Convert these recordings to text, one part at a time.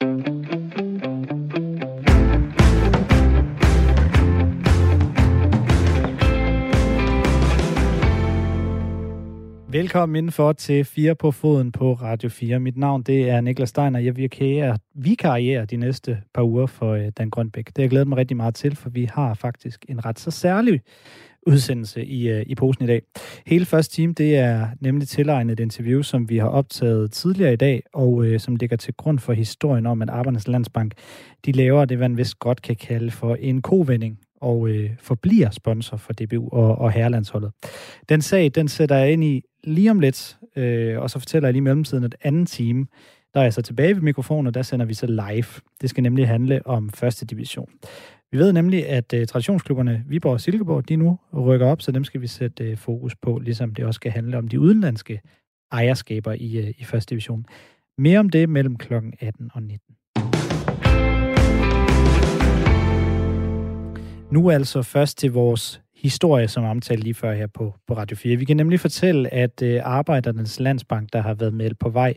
Velkommen indenfor til 4 på foden på Radio 4. Mit navn det er Niklas Steiner. Jeg vikarierer, vikarierer de næste par uger for øh, Dan Grønbæk. Det har jeg glædet mig rigtig meget til, for vi har faktisk en ret så særlig udsendelse i, øh, i posen i dag. Hele første time, det er nemlig tilegnet et interview, som vi har optaget tidligere i dag, og øh, som ligger til grund for historien om, at Arbejdernes Landsbank, de laver det, man vist godt kan kalde for en kovending og øh, forbliver sponsor for DBU og, og herrelandsholdet. Den sag, den sætter jeg ind i lige om lidt, øh, og så fortæller jeg lige i mellemtiden et andet time, der er jeg så tilbage ved mikrofonen, og der sender vi så live. Det skal nemlig handle om første division. Vi ved nemlig, at øh, traditionsklubberne Viborg og Silkeborg, de nu rykker op, så dem skal vi sætte øh, fokus på, ligesom det også skal handle om de udenlandske ejerskaber i, øh, i første division. Mere om det mellem kl. 18 og 19. Nu altså først til vores historie, som omtalt lige før her på, på Radio 4. Vi kan nemlig fortælle, at øh, Arbejdernes Landsbank, der har været med på vej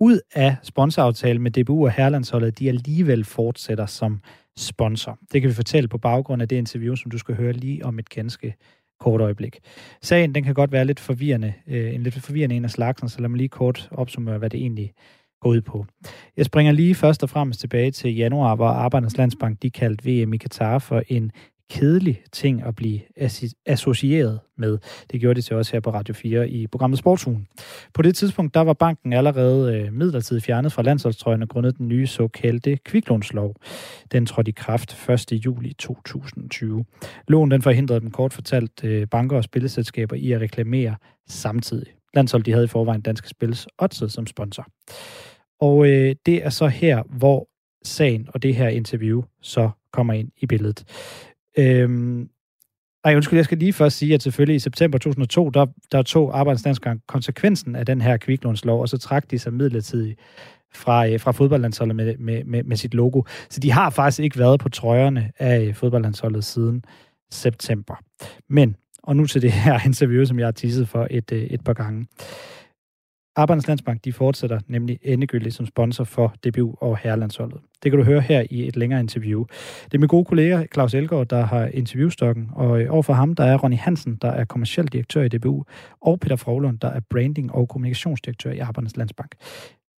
ud af sponsoraftalen med DBU og Herlandsholdet, de alligevel fortsætter som sponsor. Det kan vi fortælle på baggrund af det interview, som du skal høre lige om et ganske kort øjeblik. Sagen den kan godt være lidt forvirrende, øh, en lidt forvirrende en af slagsen, så lad mig lige kort opsummere, hvad det egentlig går ud på. Jeg springer lige først og fremmest tilbage til januar, hvor Arbejdernes Landsbank de kaldte VM i Katar for en kedelig ting at blive associeret med. Det gjorde det til os her på Radio 4 i programmet Sportsugen. På det tidspunkt, der var banken allerede øh, midlertidigt fjernet fra landsholdstrøjerne grundet den nye såkaldte kviklånslov. Den trådte i kraft 1. juli 2020. Loven den forhindrede dem kort fortalt øh, banker og spilleselskaber i at reklamere samtidig. Landshold de havde i forvejen Danske Spils Odset som sponsor. Og øh, det er så her, hvor sagen og det her interview så kommer ind i billedet. Øhm, ej, undskyld, jeg skal lige først sige, at selvfølgelig i september 2002, der, der tog Arbejdsdanskeren konsekvensen af den her kviklånslov, og så trak de sig midlertidigt fra, øh, fra fodboldlandsholdet med, med, med, med sit logo. Så de har faktisk ikke været på trøjerne af øh, fodboldlandsholdet siden september. Men, og nu til det her interview, som jeg har tisset for et, øh, et par gange. Arbejdernes Landsbank de fortsætter nemlig endegyldigt som sponsor for DBU og Herrelandsholdet. Det kan du høre her i et længere interview. Det er min gode kollega Claus Elgaard, der har interviewstokken, og øh, overfor ham der er Ronny Hansen, der er kommersiel direktør i DBU, og Peter Froglund, der er branding- og kommunikationsdirektør i Arbejdernes Landsbank.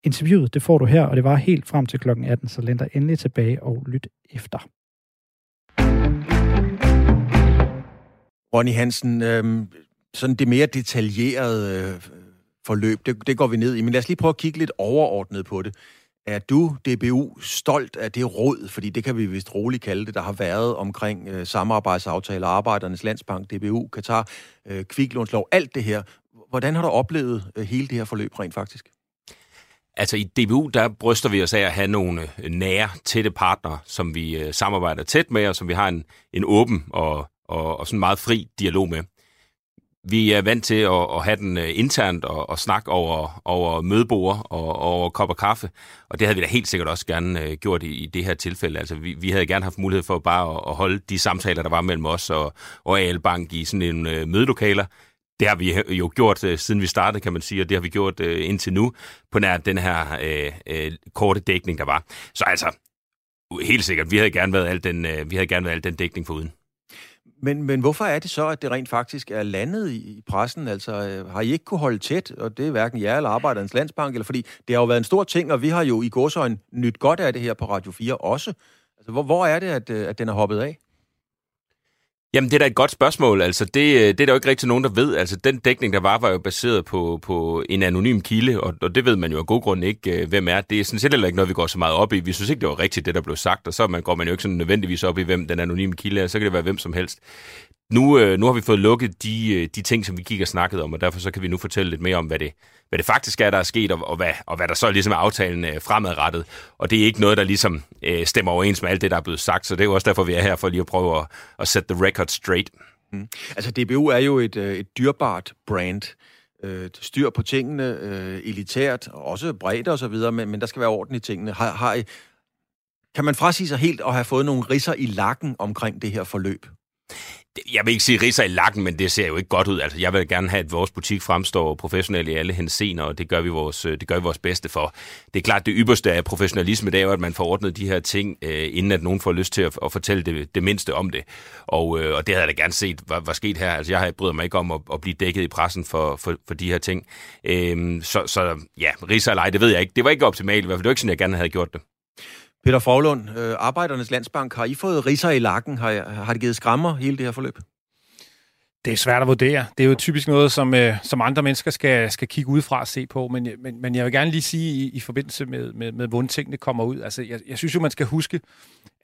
Interviewet det får du her, og det var helt frem til klokken 18, så læn dig endelig tilbage og lyt efter. Ronny Hansen, øh, sådan det mere detaljerede øh, forløb. Det, det går vi ned i. Men lad os lige prøve at kigge lidt overordnet på det. Er du, DBU, stolt af det råd, fordi det kan vi vist roligt kalde det, der har været omkring øh, samarbejdsaftaler, Arbejdernes Landsbank, DBU, Katar, øh, kviklånslov, alt det her. Hvordan har du oplevet øh, hele det her forløb rent faktisk? Altså i DBU, der bryster vi os af at have nogle øh, nære, tætte partnere, som vi øh, samarbejder tæt med, og som vi har en, en åben og, og, og sådan meget fri dialog med. Vi er vant til at, at have den øh, internt og, og snakke over, over mødebord og, og over kop og kaffe, og det havde vi da helt sikkert også gerne øh, gjort i, i det her tilfælde. Altså, vi, vi havde gerne haft mulighed for bare at, at holde de samtaler, der var mellem os og, og AL Bank i sådan en øh, mødelokaler. Det har vi jo gjort, øh, siden vi startede, kan man sige, og det har vi gjort øh, indtil nu, på nær den her øh, øh, korte dækning, der var. Så altså, helt sikkert, vi havde gerne været al den, øh, vi havde gerne været al den dækning foruden. Men, men hvorfor er det så, at det rent faktisk er landet i, i pressen? Altså, øh, har I ikke kunne holde tæt, og det er hverken jer eller Arbejderens Landsbank, eller fordi det har jo været en stor ting, og vi har jo i gåsøjne nyt godt af det her på Radio 4 også. Altså, hvor, hvor er det, at, øh, at den er hoppet af? Jamen, det er da et godt spørgsmål. Altså, det, øh, det er der jo ikke rigtig nogen, der ved. Altså, den dækning, der var, var jo baseret på, på en anonym kilde, og, og det ved man jo af god grund ikke, øh, hvem er. Det er sådan set heller ikke noget, vi går så meget op i. Vi synes ikke, det var rigtigt, det der blev sagt, og så man, går man jo ikke sådan nødvendigvis op i, hvem den anonyme kilde er. Så kan det være hvem som helst. Nu, øh, nu har vi fået lukket de, øh, de ting, som vi gik og snakkede om, og derfor så kan vi nu fortælle lidt mere om, hvad det, hvad det faktisk er, der er sket, og, og, hvad, og hvad der så ligesom er aftalen øh, fremadrettet. Og det er ikke noget, der ligesom øh, stemmer overens med alt det, der er blevet sagt, så det er jo også derfor, vi er her for lige at prøve at, at sætte the record straight. Mm. Altså DBU er jo et, øh, et dyrbart brand. Øh, styr på tingene, øh, elitært, også bredt og så videre, men, men der skal være orden i tingene. Har, har I, kan man frasige sig helt at have fået nogle risser i lakken omkring det her forløb? Jeg vil ikke sige riser i lakken, men det ser jo ikke godt ud. Altså, jeg vil gerne have, at vores butik fremstår professionelt i alle hensener, og det gør vi vores, øh, det gør vi vores bedste for. Det er klart, det ypperste af professionalisme, det er jo, at man får ordnet de her ting, øh, inden at nogen får lyst til at, at fortælle det, det mindste om det. Og, øh, og det havde jeg da gerne set, hvad var sket her. Altså, jeg har bryder mig ikke om at, at blive dækket i pressen for, for, for de her ting. Øhm, så, så ja, riser eller ej, det ved jeg ikke. Det var ikke optimalt, i hvert fald. Det var ikke sådan, jeg gerne havde gjort det. Peter Froglund, øh, Arbejdernes Landsbank, har I fået riser i lakken? Har, har det givet skrammer hele det her forløb? Det er svært at vurdere. Det er jo typisk noget, som, øh, som andre mennesker skal, skal kigge udefra og se på. Men, øh, men, men jeg vil gerne lige sige i, i forbindelse med, med, med hvordan tingene kommer ud. Altså, jeg, jeg synes jo, man skal huske,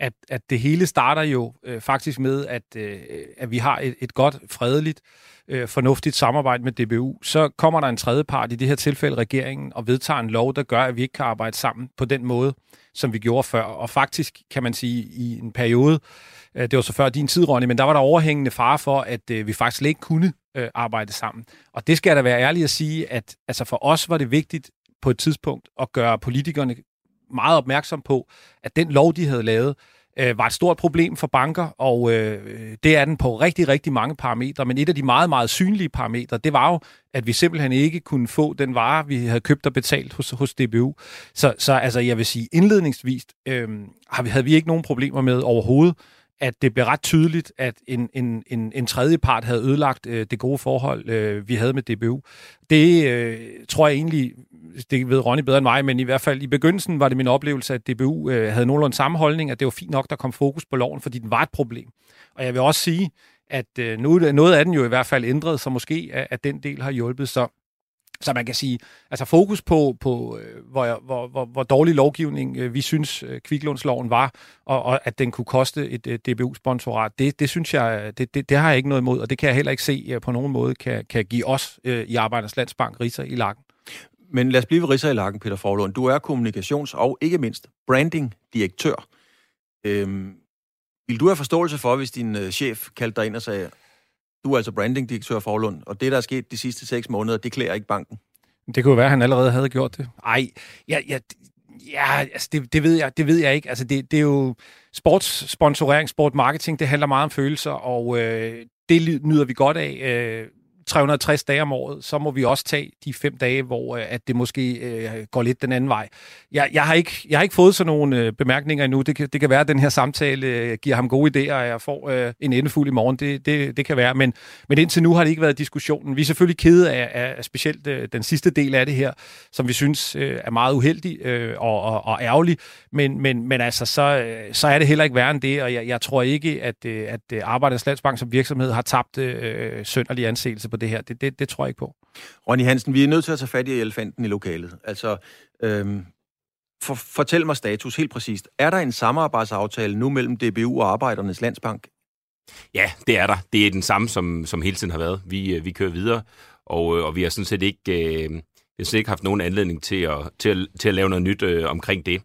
at, at det hele starter jo øh, faktisk med, at, øh, at vi har et, et godt, fredeligt, øh, fornuftigt samarbejde med DBU. Så kommer der en tredje part, i det her tilfælde regeringen, og vedtager en lov, der gør, at vi ikke kan arbejde sammen på den måde, som vi gjorde før. Og faktisk kan man sige, i en periode, øh, det var så før din tid, Ronny, men der var der overhængende fare for, at øh, vi faktisk ikke kunne øh, arbejde sammen. Og det skal jeg da være ærlig at sige, at altså for os var det vigtigt på et tidspunkt at gøre politikerne meget opmærksom på, at den lov, de havde lavet, øh, var et stort problem for banker, og øh, det er den på rigtig, rigtig mange parametre. Men et af de meget, meget synlige parametre, det var jo, at vi simpelthen ikke kunne få den vare, vi havde købt og betalt hos, hos DBU. Så, så altså, jeg vil sige, indledningsvis øh, havde vi ikke nogen problemer med overhovedet at det blev ret tydeligt, at en, en, en, en tredje part havde ødelagt øh, det gode forhold, øh, vi havde med DBU. Det øh, tror jeg egentlig, det ved Ronny bedre end mig, men i hvert fald i begyndelsen var det min oplevelse, at DBU øh, havde nogenlunde samme holdning, at det var fint nok, der kom fokus på loven, fordi den var et problem. Og jeg vil også sige, at øh, noget af den jo i hvert fald ændret, så måske at, at den del har hjulpet. Så så man kan sige, altså fokus på, på øh, hvor, hvor, hvor, hvor dårlig lovgivning øh, vi synes, øh, kviklånsloven var, og, og at den kunne koste et DBU-sponsorat, det, det synes jeg, det, det, det har jeg ikke noget imod, og det kan jeg heller ikke se på nogen måde kan, kan give os i Arbejdernes Landsbank riser i lakken. Men lad os blive ved i lakken, Peter Forlund. Du er kommunikations- og ikke mindst branding-direktør. Øhm, vil du have forståelse for, hvis din øh, chef kaldte dig ind og sagde, du er altså brandingdirektør Forlund, og det, der er sket de sidste seks måneder, det klæder ikke banken. Det kunne være, at han allerede havde gjort det. Ej, ja, ja, ja altså det, det, ved jeg, det ved jeg ikke. Altså det, det er jo sportssponsorering, sportmarketing, det handler meget om følelser, og øh, det nyder vi godt af. Øh, 360 dage om året, så må vi også tage de fem dage, hvor øh, at det måske øh, går lidt den anden vej. Jeg, jeg, har, ikke, jeg har ikke fået sådan nogle øh, bemærkninger endnu. Det kan, det kan være, at den her samtale øh, giver ham gode idéer, og jeg får øh, en endefuld i morgen. Det, det, det kan være. Men, men indtil nu har det ikke været diskussionen. Vi er selvfølgelig kede af, af specielt øh, den sidste del af det her, som vi synes øh, er meget uheldig øh, og, og, og ærgerlig. Men, men, men altså, så, øh, så er det heller ikke værre end det, og jeg, jeg tror ikke, at, øh, at øh, Arbejdernes Landsbank som virksomhed har tabt øh, øh sønderlig anseelse på det her. Det, det, det tror jeg ikke på. Ronny Hansen, vi er nødt til at tage fat i elefanten i lokalet. Altså, øhm, for, fortæl mig status helt præcist. Er der en samarbejdsaftale nu mellem DBU og Arbejdernes Landsbank? Ja, det er der. Det er den samme, som, som hele tiden har været. Vi, øh, vi kører videre, og, øh, og vi har sådan set ikke, øh, vi har ikke haft nogen anledning til at, til at, til at lave noget nyt øh, omkring det.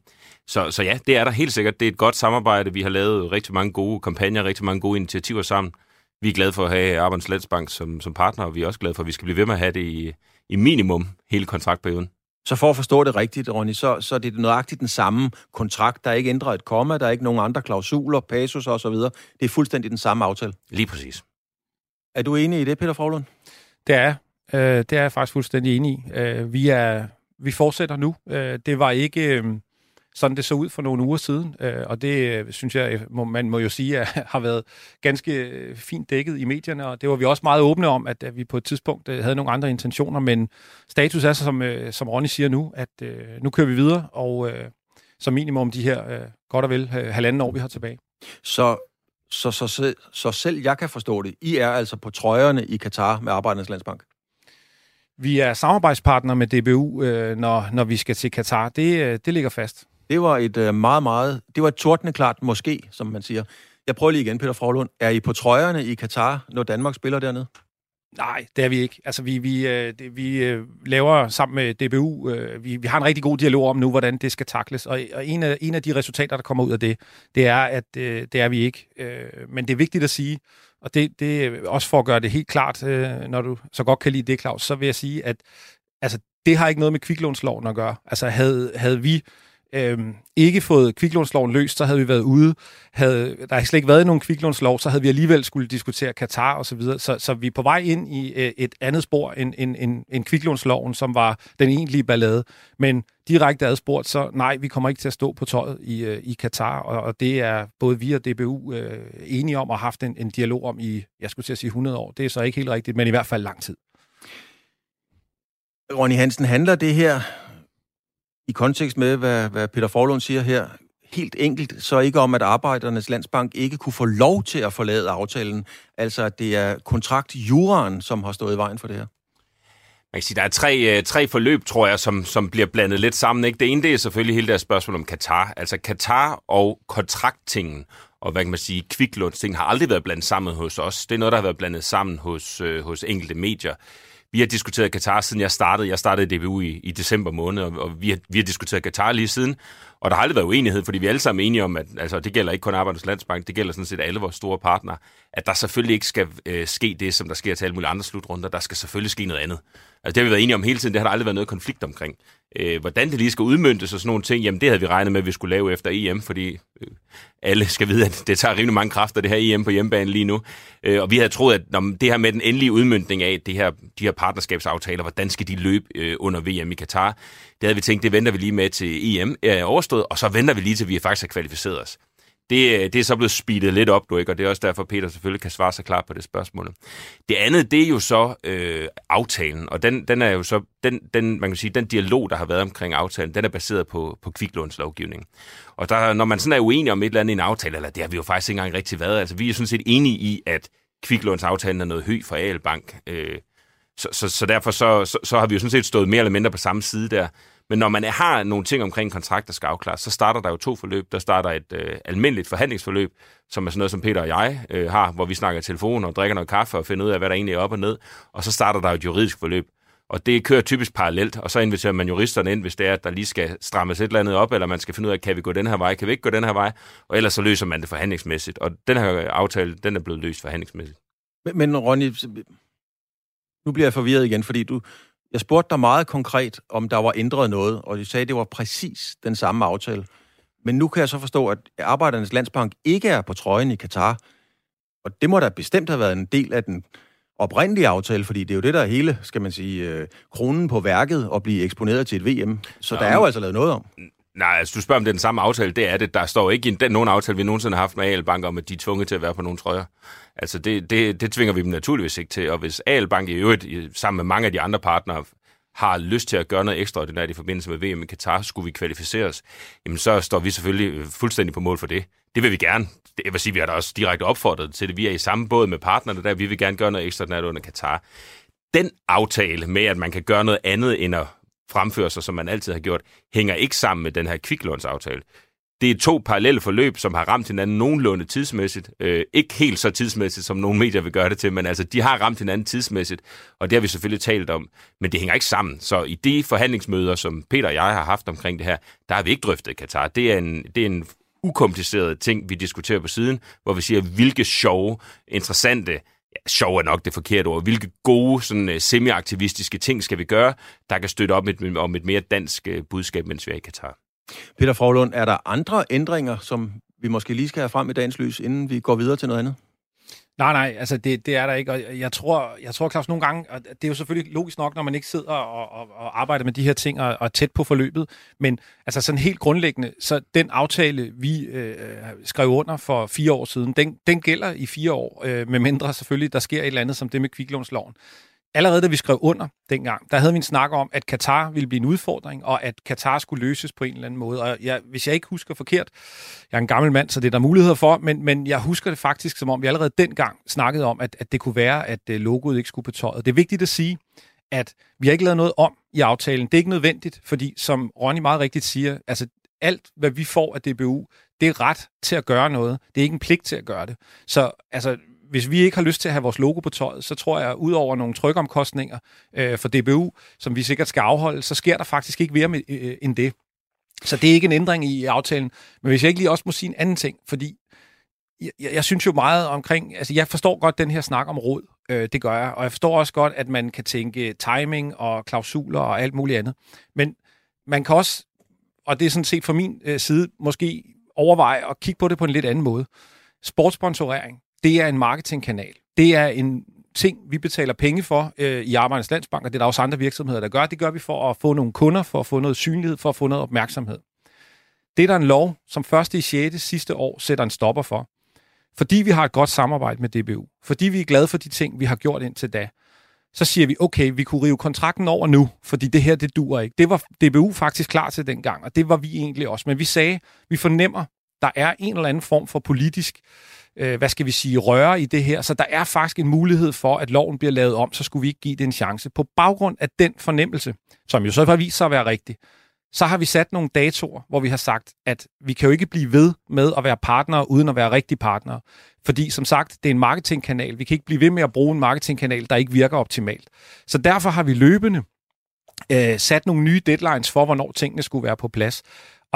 Så, så ja, det er der helt sikkert. Det er et godt samarbejde. Vi har lavet rigtig mange gode kampagner, rigtig mange gode initiativer sammen vi er glade for at have Arbejdernes Landsbank som, som partner, og vi er også glade for, at vi skal blive ved med at have det i, i minimum hele kontraktperioden. Så for at forstå det rigtigt, Ronny, så, så er det nøjagtigt den samme kontrakt. Der er ikke ændret et komma, der er ikke nogen andre klausuler, pasus og så videre. Det er fuldstændig den samme aftale. Lige præcis. Er du enig i det, Peter Frohlund? Det er øh, Det er jeg faktisk fuldstændig enig i. Øh, vi, er, vi fortsætter nu. Øh, det var ikke... Øh, sådan det så ud for nogle uger siden. Øh, og det øh, synes jeg, må, man må jo sige, at har været ganske øh, fint dækket i medierne, og det var vi også meget åbne om, at, at vi på et tidspunkt havde nogle andre intentioner, men status er så, som, som Ronny siger nu, at nu kører vi videre, og som minimum de her godt og vel halvanden år, vi har tilbage. Så så, så, så, så selv jeg kan forstå det. I er altså på trøjerne i Katar med Arbejdernes Landsbank? Vi er samarbejdspartner med DBU, når, når vi skal til Katar. Det, det ligger fast. Det var et øh, meget, meget... Det var et tordne klart måske, som man siger. Jeg prøver lige igen, Peter Frohlund. Er I på trøjerne i Katar, når Danmark spiller dernede? Nej, det er vi ikke. Altså, vi, vi, øh, vi øh, laver sammen med DBU, øh, vi, vi har en rigtig god dialog om nu, hvordan det skal takles. Og, og en, af, en af de resultater, der kommer ud af det, det er, at øh, det er vi ikke. Øh, men det er vigtigt at sige, og det, det er også for at gøre det helt klart, øh, når du så godt kan lide det, Claus, så vil jeg sige, at altså, det har ikke noget med kviklånsloven at gøre. Altså, havde, havde vi øh, ikke fået kviklånsloven løst, så havde vi været ude. Havde der slet ikke været nogen kviklånslov, så havde vi alligevel skulle diskutere Katar og så videre. Så, så vi er på vej ind i øh, et andet spor end, end, end, end kviklånsloven, som var den egentlige ballade. Men direkte adspurgt, så nej, vi kommer ikke til at stå på tøjet i, øh, i Katar, og, og det er både vi og DBU øh, enige om og haft en, en dialog om i, jeg skulle til at sige 100 år. Det er så ikke helt rigtigt, men i hvert fald lang tid. Ronny Hansen, handler det her i kontekst med, hvad, hvad Peter Forlund siger her, helt enkelt, så ikke om, at Arbejdernes Landsbank ikke kunne få lov til at forlade aftalen, altså at det er kontraktjuraen, som har stået i vejen for det her? Man kan sige, der er tre, øh, tre forløb, tror jeg, som, som bliver blandet lidt sammen. Ikke? Det ene det er selvfølgelig hele det spørgsmål om Katar. Altså Katar og kontrakttingen, og hvad kan man sige, kviklundsting har aldrig været blandet sammen hos os. Det er noget, der har været blandet sammen hos, øh, hos enkelte medier. Vi har diskuteret Katar, siden jeg startede. Jeg startede i DBU i, i december måned, og, og vi, har, vi har diskuteret Katar lige siden. Og der har aldrig været uenighed, fordi vi er alle sammen enige om, at altså, det gælder ikke kun Arbejdernes Landsbank, det gælder sådan set alle vores store partnere, at der selvfølgelig ikke skal øh, ske det, som der sker til alle mulige andre slutrunder. Der skal selvfølgelig ske noget andet. Altså, det har vi været enige om hele tiden, det har der aldrig været noget konflikt omkring. Øh, hvordan det lige skal udmyndtes og sådan nogle ting, jamen det havde vi regnet med, at vi skulle lave efter EM, fordi øh, alle skal vide, at det tager rimelig mange kræfter, det her EM på hjemmebane lige nu. Øh, og vi havde troet, at når det her med den endelige udmyndning af det her, de her partnerskabsaftaler, hvordan skal de løbe øh, under VM i Katar, det havde vi tænkt, det venter vi lige med til EM er overstået, og så venter vi lige til, vi faktisk har kvalificeret os. Det, øh, det er så blevet speedet lidt op, du ikke? Og det er også derfor, Peter selvfølgelig kan svare sig klart på det spørgsmål. Det andet, det er jo så øh, aftalen, og den, den er jo så, den, den, man kan sige, den dialog, der har været omkring aftalen, den er baseret på, på kviklånslovgivning. Og der, når man sådan er uenig om et eller andet i en aftale, eller det har vi jo faktisk ikke engang rigtig været, altså vi er sådan set enige i, at kviklånsaftalen er noget høj for AL Bank. Øh, så, så, så derfor så, så, så har vi jo sådan set stået mere eller mindre på samme side der. Men når man har nogle ting omkring kontrakt, der skal afklares, så starter der jo to forløb. Der starter et øh, almindeligt forhandlingsforløb, som er sådan noget, som Peter og jeg øh, har, hvor vi snakker telefon og drikker noget kaffe og finder ud af, hvad der egentlig er op og ned. Og så starter der et juridisk forløb. Og det kører typisk parallelt, og så inviterer man juristerne ind, hvis det er, at der lige skal strammes et eller andet op, eller man skal finde ud af, kan vi gå den her vej, kan vi ikke gå den her vej, og ellers så løser man det forhandlingsmæssigt. Og den her aftale, den er blevet løst forhandlingsmæssigt. Men, men Ronny, nu bliver jeg forvirret igen, fordi du, jeg spurgte dig meget konkret, om der var ændret noget, og de sagde, at det var præcis den samme aftale. Men nu kan jeg så forstå, at Arbejdernes Landsbank ikke er på trøjen i Katar. Og det må da bestemt have været en del af den oprindelige aftale, fordi det er jo det, der er hele, skal man sige, øh, kronen på værket at blive eksponeret til et VM. Så ja, der er jo altså lavet noget om. Nej, altså du spørger om det er den samme aftale, det er det. Der står ikke i den, nogen aftale, vi nogensinde har haft med AL Bank om, at de er tvunget til at være på nogle trøjer. Altså det, det, det tvinger vi dem naturligvis ikke til. Og hvis AL Bank i øvrigt, sammen med mange af de andre partnere, har lyst til at gøre noget ekstraordinært i forbindelse med VM i Katar, skulle vi kvalificeres, jamen så står vi selvfølgelig øh, fuldstændig på mål for det. Det vil vi gerne. Jeg vil sige, vi har da også direkte opfordret til det. Vi er i samme båd med partnerne der. Vi vil gerne gøre noget ekstraordinært under Katar. Den aftale med, at man kan gøre noget andet end at fremfører sig, som man altid har gjort, hænger ikke sammen med den her kviklånsaftale. Det er to parallelle forløb, som har ramt hinanden nogenlunde tidsmæssigt. Øh, ikke helt så tidsmæssigt, som nogle medier vil gøre det til, men altså, de har ramt hinanden tidsmæssigt, og det har vi selvfølgelig talt om, men det hænger ikke sammen. Så i de forhandlingsmøder, som Peter og jeg har haft omkring det her, der har vi ikke drøftet Katar. Det er en, det er en ukompliceret ting, vi diskuterer på siden, hvor vi siger, hvilke sjove, interessante, ja, sjov er nok det forkerte ord, hvilke gode, sådan, øh, semi-aktivistiske ting skal vi gøre, der kan støtte op et, om et mere dansk øh, budskab, mens vi er i Katar. Peter Frohlund, er der andre ændringer, som vi måske lige skal have frem i dagens lys, inden vi går videre til noget andet? Nej, nej, altså det, det er der ikke, og jeg tror, jeg tror Claus, nogle gange, og det er jo selvfølgelig logisk nok, når man ikke sidder og, og, og arbejder med de her ting og, og er tæt på forløbet, men altså sådan helt grundlæggende, så den aftale, vi øh, skrev under for fire år siden, den, den gælder i fire år, øh, med mindre selvfølgelig, der sker et eller andet som det med kviklånsloven allerede da vi skrev under dengang, der havde vi en snak om, at Katar ville blive en udfordring, og at Katar skulle løses på en eller anden måde. Og jeg, hvis jeg ikke husker forkert, jeg er en gammel mand, så det er der muligheder for, men, men jeg husker det faktisk, som om vi allerede dengang snakkede om, at, at det kunne være, at øh, logoet ikke skulle på tøjet. Det er vigtigt at sige, at vi har ikke lavet noget om i aftalen. Det er ikke nødvendigt, fordi som Ronny meget rigtigt siger, altså alt, hvad vi får af DBU, det er ret til at gøre noget. Det er ikke en pligt til at gøre det. Så altså, hvis vi ikke har lyst til at have vores logo på tøjet, så tror jeg, at ud over nogle trykomkostninger øh, for DBU, som vi sikkert skal afholde, så sker der faktisk ikke mere med, øh, end det. Så det er ikke en ændring i aftalen. Men hvis jeg ikke lige også må sige en anden ting, fordi jeg, jeg synes jo meget omkring, altså jeg forstår godt den her snak om råd, øh, det gør jeg, og jeg forstår også godt, at man kan tænke timing og klausuler og alt muligt andet. Men man kan også og det er sådan set fra min øh, side måske overveje at kigge på det på en lidt anden måde. Sportsponsorering, det er en marketingkanal. Det er en ting, vi betaler penge for øh, i Arbejdernes Landsbank, og det er der også andre virksomheder, der gør. Det gør vi for at få nogle kunder, for at få noget synlighed, for at få noget opmærksomhed. Det er der en lov, som første i 6. sidste år sætter en stopper for. Fordi vi har et godt samarbejde med DBU, fordi vi er glade for de ting, vi har gjort indtil da, så siger vi, okay, vi kunne rive kontrakten over nu, fordi det her, det dur ikke. Det var DBU faktisk klar til dengang, og det var vi egentlig også. Men vi sagde, vi fornemmer, der er en eller anden form for politisk, øh, hvad skal vi sige, røre i det her, så der er faktisk en mulighed for, at loven bliver lavet om, så skulle vi ikke give det en chance. På baggrund af den fornemmelse, som jo så har vist sig at være rigtig, så har vi sat nogle datoer, hvor vi har sagt, at vi kan jo ikke blive ved med at være partnere, uden at være rigtige partnere. Fordi som sagt, det er en marketingkanal. Vi kan ikke blive ved med at bruge en marketingkanal, der ikke virker optimalt. Så derfor har vi løbende øh, sat nogle nye deadlines for, hvornår tingene skulle være på plads.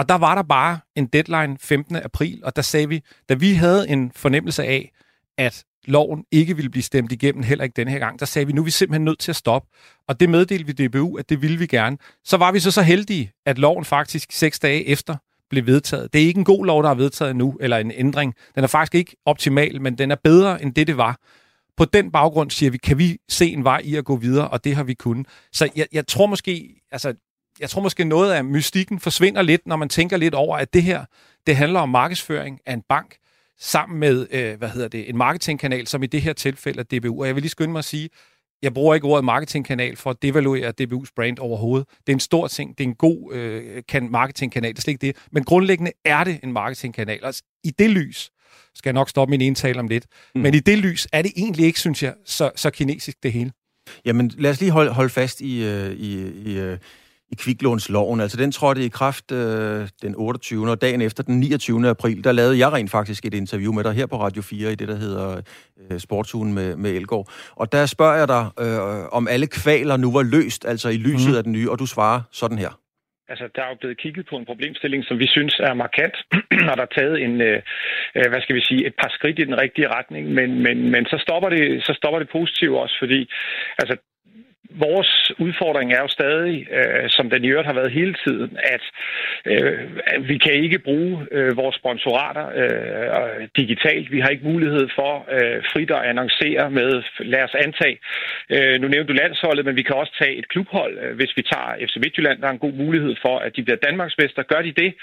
Og der var der bare en deadline 15. april, og der sagde vi, da vi havde en fornemmelse af, at loven ikke ville blive stemt igennem, heller ikke denne her gang, der sagde vi, nu er vi simpelthen nødt til at stoppe. Og det meddelte vi DBU, at det ville vi gerne. Så var vi så så heldige, at loven faktisk seks dage efter blev vedtaget. Det er ikke en god lov, der er vedtaget nu, eller en ændring. Den er faktisk ikke optimal, men den er bedre end det, det var. På den baggrund siger vi, kan vi se en vej i at gå videre, og det har vi kunnet. Så jeg, jeg tror måske, altså, jeg tror måske noget af mystikken forsvinder lidt, når man tænker lidt over, at det her, det handler om markedsføring af en bank, sammen med, øh, hvad hedder det, en marketingkanal, som i det her tilfælde er DBU. Og jeg vil lige skynde mig at sige, jeg bruger ikke ordet marketingkanal for at devaluere DBU's brand overhovedet. Det er en stor ting. Det er en god øh, kan marketingkanal. Det er slet ikke det. Men grundlæggende er det en marketingkanal. Altså, i det lys, skal jeg nok stoppe min entale om lidt, mm. men i det lys er det egentlig ikke, synes jeg, så, så kinesisk det hele. Jamen, lad os lige holde, holde fast i, øh, i, i, øh, i kviklånsloven. Altså, den trådte i kraft øh, den 28. og dagen efter den 29. april, der lavede jeg rent faktisk et interview med dig her på Radio 4 i det, der hedder øh, Sportsugen med, med Elgård. Og der spørger jeg dig, øh, om alle kvaler nu var løst, altså i lyset mm. af den nye, og du svarer sådan her. Altså, der er jo blevet kigget på en problemstilling, som vi synes er markant, og der er taget en, øh, øh, hvad skal vi sige, et par skridt i den rigtige retning, men, men, men så, stopper det, så stopper det positivt også, fordi altså, vores udfordring er jo stadig, øh, som den i øvrigt har været hele tiden, at øh, vi kan ikke bruge øh, vores sponsorater øh, digitalt. Vi har ikke mulighed for øh, frit at annoncere med, lad os antage, øh, nu nævnte du landsholdet, men vi kan også tage et klubhold, øh, hvis vi tager FC Midtjylland. Der er en god mulighed for, at de bliver Danmarksmester. Gør de det,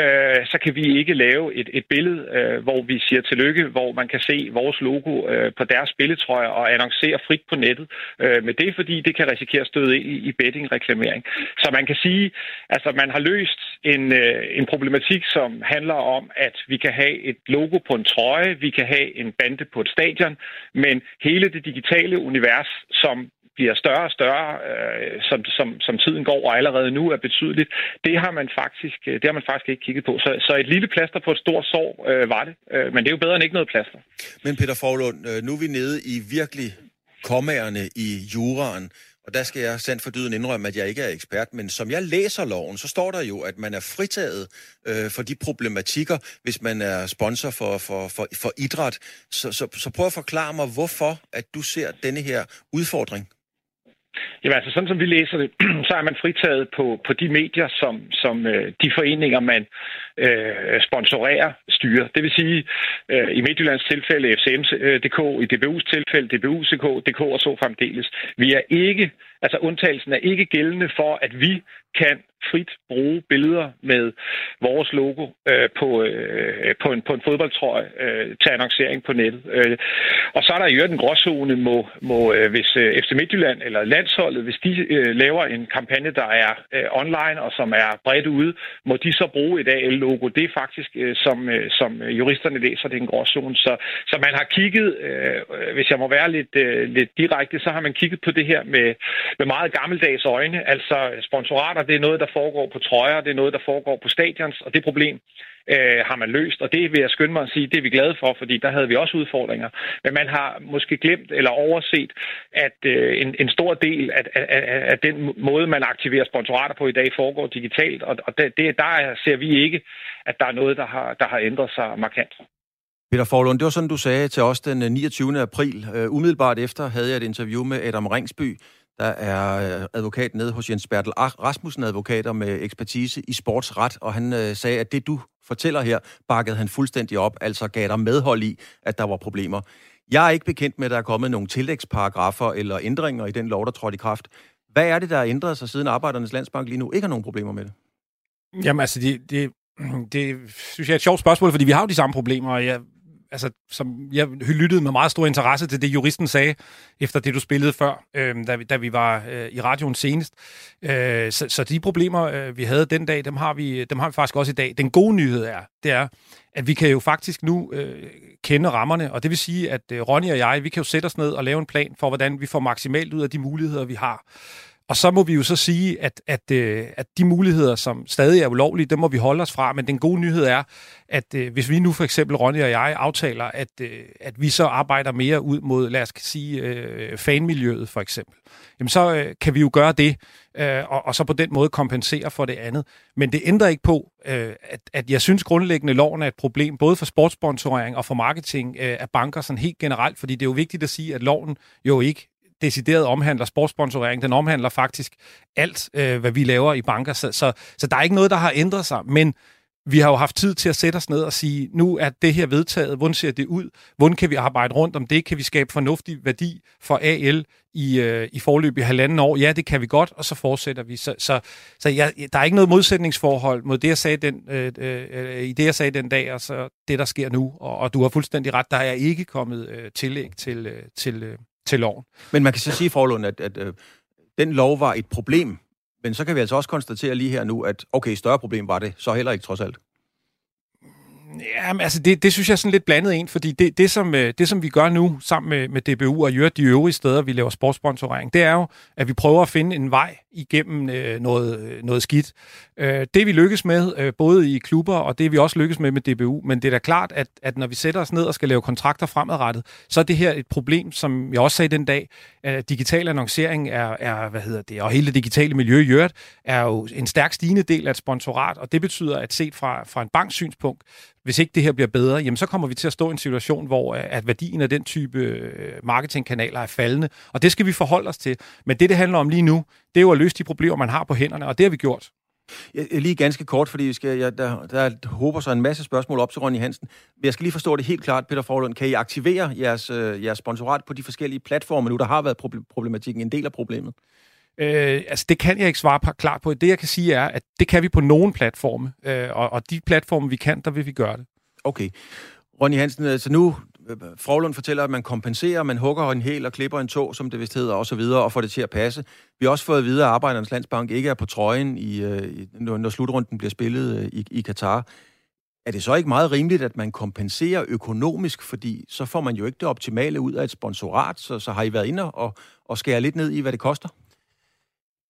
øh, så kan vi ikke lave et, et billede, øh, hvor vi siger tillykke, hvor man kan se vores logo øh, på deres spilletrøjer og annoncere frit på nettet øh, med det, fordi det kan risikere at støde ind i, i bettingreklamering. Så man kan sige, altså man har løst en, øh, en problematik, som handler om, at vi kan have et logo på en trøje, vi kan have en bande på et stadion, men hele det digitale univers, som bliver større og større, øh, som, som, som tiden går, og allerede nu er betydeligt, det har man faktisk, øh, det har man faktisk ikke kigget på. Så, så et lille plaster på et stort sår øh, var det, øh, men det er jo bedre end ikke noget plaster. Men Peter Forlund, øh, nu er vi nede i virkelig kommerne i juraen. Og der skal jeg sandt for dyden indrømme, at jeg ikke er ekspert, men som jeg læser loven, så står der jo, at man er fritaget øh, for de problematikker, hvis man er sponsor for, for, for, for idræt. Så, så, så prøv at forklare mig, hvorfor at du ser denne her udfordring. Jamen altså, sådan som vi læser det, så er man fritaget på, på de medier, som, som øh, de foreninger, man øh, sponsorerer, styrer. Det vil sige, øh, i Midtjyllands tilfælde FCM.dk, øh, i DBU's tilfælde DBU.dk og så fremdeles. Vi er ikke, altså undtagelsen er ikke gældende for, at vi kan frit bruge billeder med vores logo øh, på, øh, på, en, på en fodboldtrøje øh, til annoncering på nettet. Øh, og så er der i øvrigt en gråzone, må, må, øh, hvis øh, FC Midtjylland eller landsholdet, hvis de øh, laver en kampagne, der er øh, online og som er bredt ude, må de så bruge et AL-logo. Det er faktisk, øh, som, øh, som juristerne læser, det er en gråzone. Så, så man har kigget, øh, hvis jeg må være lidt, øh, lidt direkte, så har man kigget på det her med, med meget gammeldags øjne. Altså sponsorater, det er noget, der foregår på trøjer, det er noget, der foregår på stadions, og det problem øh, har man løst. Og det vil jeg skynde mig at sige, det er vi glade for, fordi der havde vi også udfordringer. Men man har måske glemt eller overset, at øh, en, en stor del af, af, af, af den måde, man aktiverer sponsorater på i dag, foregår digitalt. Og, og det, der ser vi ikke, at der er noget, der har, der har ændret sig markant. Peter Forlund, det var sådan, du sagde til os den øh, 29. april. Uh, umiddelbart efter havde jeg et interview med Adam Ringsby, der er øh, advokat nede hos Jens Bertel Rasmussen, advokater med ekspertise i sportsret, og han øh, sagde, at det du fortæller her, bakkede han fuldstændig op, altså gav dig medhold i, at der var problemer. Jeg er ikke bekendt med, at der er kommet nogle tillægsparagrafer eller ændringer i den lov, der trådte i kraft. Hvad er det, der har ændret sig siden Arbejdernes Landsbank lige nu ikke har nogen problemer med det? Jamen altså, det, det, det synes jeg er et sjovt spørgsmål, fordi vi har jo de samme problemer, og jeg altså, som jeg lyttede med meget stor interesse til det, juristen sagde, efter det, du spillede før, øh, da, vi, da vi var øh, i radioen senest. Øh, så, så de problemer, øh, vi havde den dag, dem har, vi, dem har vi faktisk også i dag. Den gode nyhed er, det er, at vi kan jo faktisk nu øh, kende rammerne, og det vil sige, at øh, Ronny og jeg, vi kan jo sætte os ned og lave en plan for, hvordan vi får maksimalt ud af de muligheder, vi har. Og så må vi jo så sige, at, at, øh, at de muligheder, som stadig er ulovlige, dem må vi holde os fra. Men den gode nyhed er, at øh, hvis vi nu for eksempel, Ronny og jeg, aftaler, at, øh, at vi så arbejder mere ud mod, lad os sige, fanmiljøet for eksempel, jamen så kan vi jo gøre det, og, og så på den måde kompensere for det andet. Men det ændrer ikke på, at, at jeg synes grundlæggende, loven er et problem, både for sportssponsorering og for marketing af banker sådan helt generelt, fordi det er jo vigtigt at sige, at loven jo ikke decideret omhandler sportssponsorering. Den omhandler faktisk alt, øh, hvad vi laver i banker. Så, så, så der er ikke noget, der har ændret sig. Men vi har jo haft tid til at sætte os ned og sige, nu er det her vedtaget, hvordan ser det ud? Hvordan kan vi arbejde rundt om det? Kan vi skabe fornuftig værdi for AL i, øh, i forløb i halvanden år? Ja, det kan vi godt, og så fortsætter vi. Så, så, så jeg, der er ikke noget modsætningsforhold mod det, jeg sagde den, øh, øh, i det, jeg sagde den dag, og så det, der sker nu. Og, og du har fuldstændig ret, der er ikke kommet øh, tillæg til, øh, til, øh, til loven. Men man kan så sige, Forlund, at, at øh, den lov var et problem, men så kan vi altså også konstatere lige her nu, at okay, større problem var det så heller ikke trods alt. Jamen, altså det, det synes jeg er sådan lidt blandet ind, fordi det, det, som, øh, det, som vi gør nu sammen med, med DBU og de øvrige steder, vi laver sportssponsorering, det er jo, at vi prøver at finde en vej igennem øh, noget, øh, noget skidt. Øh, det vi lykkes med, øh, både i klubber, og det vi også lykkes med med DBU, men det er da klart, at, at når vi sætter os ned og skal lave kontrakter fremadrettet, så er det her et problem, som jeg også sagde den dag, at digital annoncering er, er hvad hedder det, og hele det digitale miljø i øvrigt, er jo en stærk stigende del af et sponsorat, og det betyder, at set fra, fra en banks synspunkt, hvis ikke det her bliver bedre, jamen så kommer vi til at stå i en situation, hvor øh, at værdien af den type øh, marketingkanaler er faldende, og det skal vi forholde os til. Men det, det handler om lige nu, det er jo at løse de problemer, man har på hænderne, og det har vi gjort. Jeg, lige ganske kort, fordi vi skal, jeg, der, der håber sig en masse spørgsmål op til Ronny Hansen. Men Jeg skal lige forstå det helt klart, Peter Forlund. Kan I aktivere jeres, øh, jeres sponsorat på de forskellige platforme nu? Der har været problematikken, en del af problemet. Øh, altså, det kan jeg ikke svare klart på. Det, jeg kan sige, er, at det kan vi på nogen platforme, øh, og, og de platforme, vi kan, der vil vi gøre det. Okay. Ronny Hansen, altså nu, øh, Frohlund fortæller, at man kompenserer, man hugger en hel og klipper en tog, som det vist hedder, og så videre, og får det til at passe. Vi har også fået at vide, at Arbejdernes Landsbank ikke er på trøjen, i, øh, når slutrunden bliver spillet øh, i, i Katar. Er det så ikke meget rimeligt, at man kompenserer økonomisk, fordi så får man jo ikke det optimale ud af et sponsorat, så, så har I været inde og, og skære lidt ned i, hvad det koster?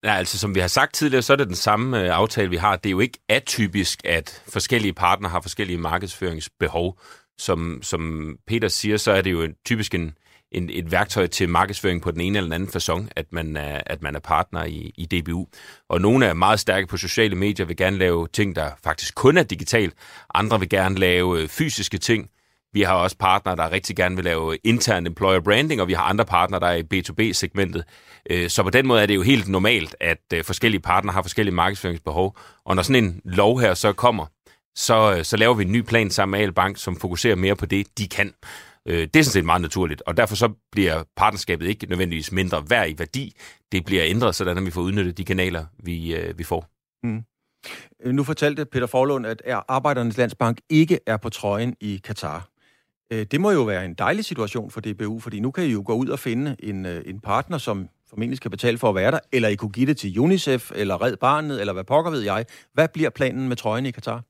Ja, altså som vi har sagt tidligere, så er det den samme øh, aftale, vi har. Det er jo ikke atypisk, at forskellige partnere har forskellige markedsføringsbehov. Som, som Peter siger, så er det jo en, typisk en, en, et værktøj til markedsføring på den ene eller den anden façon, at man er, at man er partner i, i DBU. Og nogle er meget stærke på sociale medier, vil gerne lave ting, der faktisk kun er digitalt. Andre vil gerne lave øh, fysiske ting. Vi har også partnere, der rigtig gerne vil lave intern employer branding, og vi har andre partnere, der er i B2B-segmentet. Øh, så på den måde er det jo helt normalt, at øh, forskellige partnere har forskellige markedsføringsbehov. Og når sådan en lov her så kommer, så, øh, så laver vi en ny plan sammen med Albank, som fokuserer mere på det, de kan. Det er sådan set meget naturligt, og derfor så bliver partnerskabet ikke nødvendigvis mindre værd i værdi. Det bliver ændret, sådan at vi får udnyttet de kanaler, vi, vi får. Mm. Nu fortalte Peter Forlund, at Arbejdernes Landsbank ikke er på trøjen i Katar. Øh, det må jo være en dejlig situation for DBU, fordi nu kan I jo gå ud og finde en, øh, en partner, som formentlig skal betale for at være der, eller I kunne give det til UNICEF, eller Red Barnet, eller hvad pokker ved jeg. Hvad bliver planen med trøjen i Katar?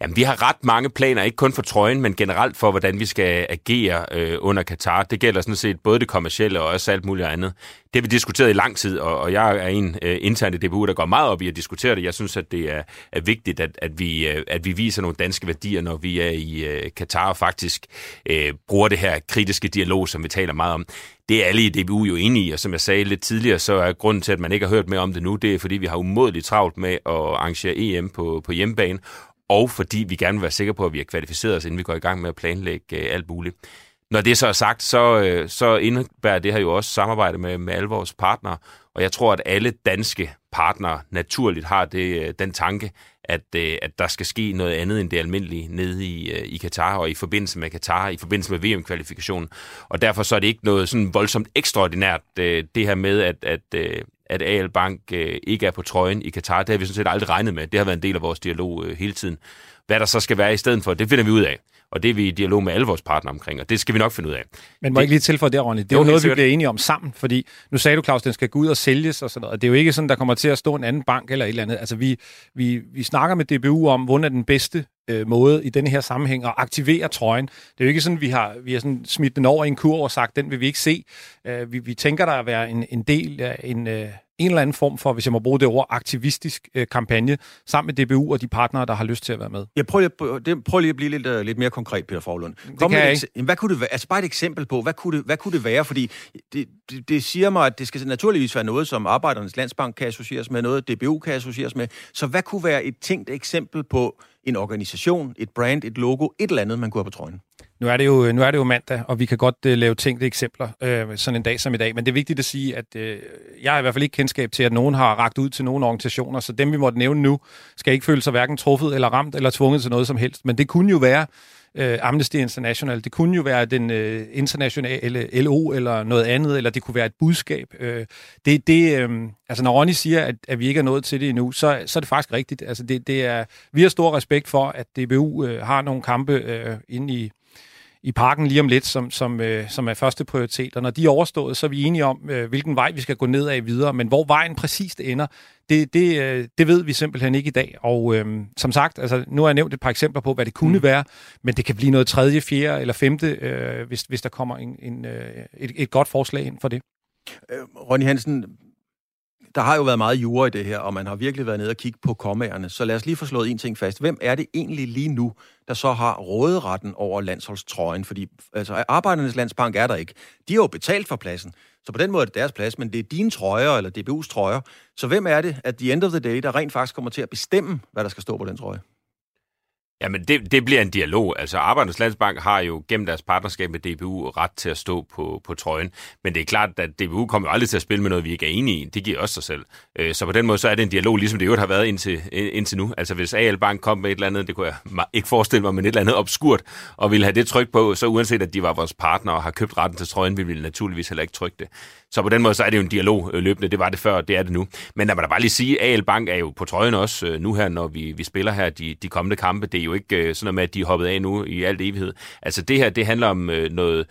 Jamen, vi har ret mange planer, ikke kun for trøjen, men generelt for, hvordan vi skal agere øh, under Katar. Det gælder sådan set både det kommercielle og også alt muligt andet. Det har vi diskuteret i lang tid, og, og jeg er en øh, intern i DBU, der går meget op i at diskutere det. Jeg synes, at det er, er vigtigt, at, at, vi, øh, at vi viser nogle danske værdier, når vi er i øh, Katar og faktisk øh, bruger det her kritiske dialog, som vi taler meget om. Det er alle i DBU jo enige i, og som jeg sagde lidt tidligere, så er grunden til, at man ikke har hørt mere om det nu, det er, fordi vi har umådeligt travlt med at arrangere EM på, på hjemmebane, og fordi vi gerne vil være sikre på, at vi har kvalificeret os, inden vi går i gang med at planlægge øh, alt muligt. Når det så er sagt, så, øh, så indebærer det her jo også samarbejde med, med alle vores partnere, og jeg tror, at alle danske partnere naturligt har det, øh, den tanke, at, øh, at der skal ske noget andet end det almindelige nede i, øh, i Katar og i forbindelse med Katar, i forbindelse med VM-kvalifikationen. Og derfor så er det ikke noget sådan voldsomt ekstraordinært, øh, det her med, at, at, øh, at AL Bank øh, ikke er på trøjen i Katar. Det har vi sådan set aldrig regnet med. Det har været en del af vores dialog øh, hele tiden. Hvad der så skal være i stedet for, det finder vi ud af. Og det er vi i dialog med alle vores partnere omkring, og det skal vi nok finde ud af. Men må det, ikke lige tilføje det, Ronny? Det er jo noget, vi bliver enige om sammen, fordi nu sagde du, Claus, den skal gå ud og sælges og sådan noget. Og det er jo ikke sådan, der kommer til at stå en anden bank eller et eller andet. Altså, vi, vi, vi snakker med DBU om, hvordan er den bedste øh, måde i denne her sammenhæng at aktivere trøjen. Det er jo ikke sådan, vi har, vi har sådan smidt den over i en kurv og sagt, den vil vi ikke se. Øh, vi, vi tænker der at være en, en del af en, øh, en eller anden form for, hvis jeg må bruge det ord, aktivistisk øh, kampagne sammen med DBU og de partnere, der har lyst til at være med. Jeg prøver lige, prøv lige at blive lidt, uh, lidt mere konkret, Peter Forlund. det kan jeg ikke. Hvad kunne det være? Altså bare et eksempel på, hvad kunne det, hvad kunne det være? Fordi det, det, det siger mig, at det skal naturligvis være noget, som Arbejdernes Landsbank kan associeres med, noget DBU kan associeres med. Så hvad kunne være et tænkt eksempel på en organisation, et brand, et logo, et eller andet, man kunne have på trøjen? Nu er det jo, nu er det jo mandag, og vi kan godt uh, lave tænkte eksempler uh, sådan en dag som i dag. Men det er vigtigt at sige, at uh, jeg har i hvert fald ikke kendskab til, at nogen har ragt ud til nogen organisationer, så dem, vi måtte nævne nu, skal ikke føle sig hverken truffet eller ramt eller tvunget til noget som helst. Men det kunne jo være øh, Amnesty International, det kunne jo være den øh, internationale LO eller noget andet, eller det kunne være et budskab. Øh, det, det, øh, altså når Ronny siger, at, at vi ikke er nået til det endnu, så, så er det faktisk rigtigt. Altså det, det er, vi har stor respekt for, at DBU øh, har nogle kampe øh, inde i i parken lige om lidt, som, som, øh, som er første prioritet. Og når de er overstået, så er vi enige om, øh, hvilken vej vi skal gå ned af videre. Men hvor vejen præcist ender, det, det, øh, det ved vi simpelthen ikke i dag. Og øh, som sagt, altså, nu har jeg nævnt et par eksempler på, hvad det kunne mm. være, men det kan blive noget tredje, fjerde eller femte, øh, hvis, hvis der kommer en, en, øh, et, et godt forslag ind for det. Øh, Ronny Hansen, der har jo været meget jure i det her, og man har virkelig været nede og kigge på kommagerne. Så lad os lige få slået en ting fast. Hvem er det egentlig lige nu, der så har råderetten over landsholdstrøjen? Fordi altså, Arbejdernes Landsbank er der ikke. De har jo betalt for pladsen. Så på den måde er det deres plads, men det er dine trøjer, eller DBU's trøjer. Så hvem er det, at the end of the day, der rent faktisk kommer til at bestemme, hvad der skal stå på den trøje? Jamen, det, det bliver en dialog. Altså, Arbejdernes Landsbank har jo gennem deres partnerskab med DBU ret til at stå på, på trøjen. Men det er klart, at DBU kommer jo aldrig til at spille med noget, vi ikke er enige i. Det giver også sig selv. Øh, så på den måde, så er det en dialog, ligesom det jo har været indtil, øh, indtil nu. Altså, hvis AL Bank kom med et eller andet, det kunne jeg ikke forestille mig, men et eller andet obskurt, og ville have det tryk på, så uanset at de var vores partner og har købt retten til trøjen, ville vi naturligvis heller ikke trykke det. Så på den måde, så er det jo en dialog øh, løbende. Det var det før, og det er det nu. Men lad mig da bare lige sige, AL Bank er jo på trøjen også nu her, når vi, vi spiller her de, de kommende kampe. Det jo ikke øh, sådan noget med, at de er hoppet af nu i alt evighed. Altså det her, det handler om øh, noget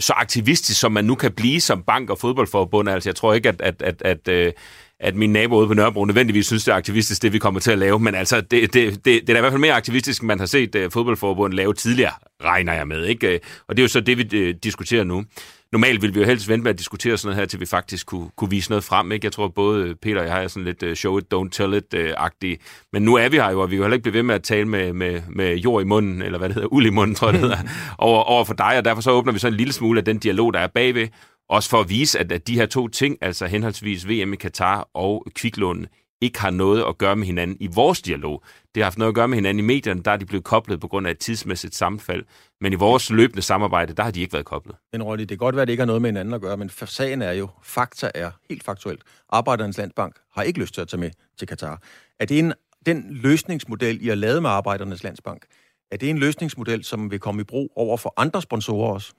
så aktivistisk, som man nu kan blive som bank og fodboldforbund. Altså jeg tror ikke, at, at, at, at øh, at min nabo ude på Nørrebro nødvendigvis synes, det er aktivistisk, det vi kommer til at lave. Men altså, det, det, det, det er da i hvert fald mere aktivistisk, end man har set øh, uh, fodboldforbundet lave tidligere, regner jeg med. Ikke? Og det er jo så det, vi uh, diskuterer nu normalt ville vi jo helst vente med at diskutere sådan noget her, til vi faktisk kunne, kunne vise noget frem. Ikke? Jeg tror, både Peter og jeg har sådan lidt uh, show it, don't tell it-agtigt. Uh, Men nu er vi her jo, og vi kan heller ikke blive ved med at tale med, med, med jord i munden, eller hvad det hedder, uld i munden, tror jeg det hedder, over, over for dig. Og derfor så åbner vi så en lille smule af den dialog, der er bagved. Også for at vise, at, at de her to ting, altså henholdsvis VM i Katar og kviklånen, ikke har noget at gøre med hinanden i vores dialog. Det har haft noget at gøre med hinanden i medierne, der er de blevet koblet på grund af et tidsmæssigt sammenfald. Men i vores løbende samarbejde, der har de ikke været koblet. Men Rolly, det kan godt være, at det ikke har noget med hinanden at gøre, men sagen er jo, fakta er helt faktuelt. Arbejdernes Landsbank har ikke lyst til at tage med til Katar. Er det en, den løsningsmodel, I har lavet med Arbejdernes Landsbank, er det en løsningsmodel, som vil komme i brug over for andre sponsorer også?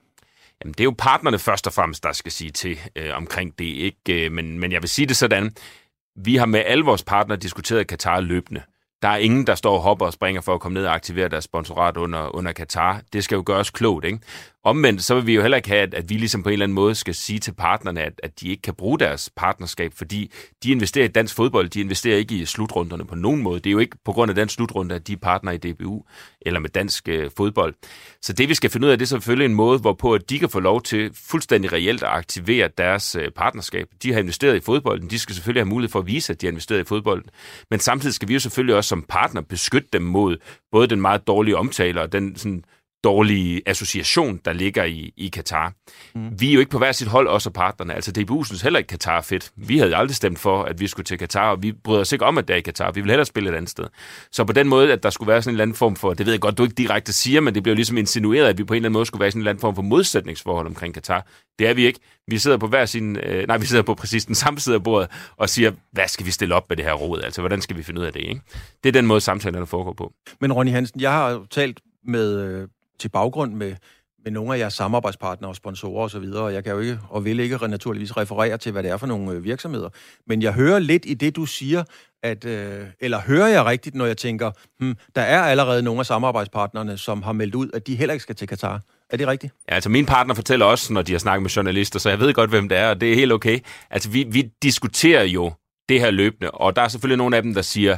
Jamen, det er jo partnerne først og fremmest, der skal sige til øh, omkring det. ikke. Øh, men, men jeg vil sige det sådan, vi har med alle vores partnere diskuteret Katar løbende. Der er ingen, der står og hopper og springer for at komme ned og aktivere deres sponsorat under, under Katar. Det skal jo gøres klogt, ikke? Omvendt, så vil vi jo heller ikke have, at, at vi ligesom på en eller anden måde skal sige til partnerne, at, at de ikke kan bruge deres partnerskab, fordi de investerer i dansk fodbold, de investerer ikke i slutrunderne på nogen måde. Det er jo ikke på grund af den slutrunde, at de er partner i DBU eller med dansk øh, fodbold. Så det, vi skal finde ud af, det er selvfølgelig en måde, hvorpå at de kan få lov til fuldstændig reelt at aktivere deres øh, partnerskab. De har investeret i fodbolden, de skal selvfølgelig have mulighed for at vise, at de har investeret i fodbolden. Men samtidig skal vi jo selvfølgelig også som partner beskytte dem mod både den meget dårlige omtale og den sådan, dårlige association, der ligger i, i Katar. Mm. Vi er jo ikke på hver sit hold, også partnerne. Altså, DBU synes heller ikke, Katar er fedt. Vi havde aldrig stemt for, at vi skulle til Katar, og vi bryder os ikke om, at det er i Katar. Vi vil hellere spille et andet sted. Så på den måde, at der skulle være sådan en eller anden form for, det ved jeg godt, du ikke direkte siger, men det bliver ligesom insinueret, at vi på en eller anden måde skulle være sådan en eller anden form for modsætningsforhold omkring Katar. Det er vi ikke. Vi sidder på hver sin, øh, nej, vi sidder på præcis den samme side af bordet og siger, hvad skal vi stille op med det her råd? Altså, hvordan skal vi finde ud af det, ikke? Det er den måde, samtalerne foregår på. Men Ronny Hansen, jeg har talt med, øh, til baggrund med, med nogle af jeres samarbejdspartnere og sponsorer osv., og, jeg kan jo ikke, og vil ikke naturligvis referere til, hvad det er for nogle øh, virksomheder. Men jeg hører lidt i det, du siger, at, øh, eller hører jeg rigtigt, når jeg tænker, hmm, der er allerede nogle af samarbejdspartnerne, som har meldt ud, at de heller ikke skal til Katar. Er det rigtigt? Ja, altså min partner fortæller også, når de har snakket med journalister, så jeg ved godt, hvem det er, og det er helt okay. Altså vi, vi diskuterer jo det her løbende, og der er selvfølgelig nogle af dem, der siger,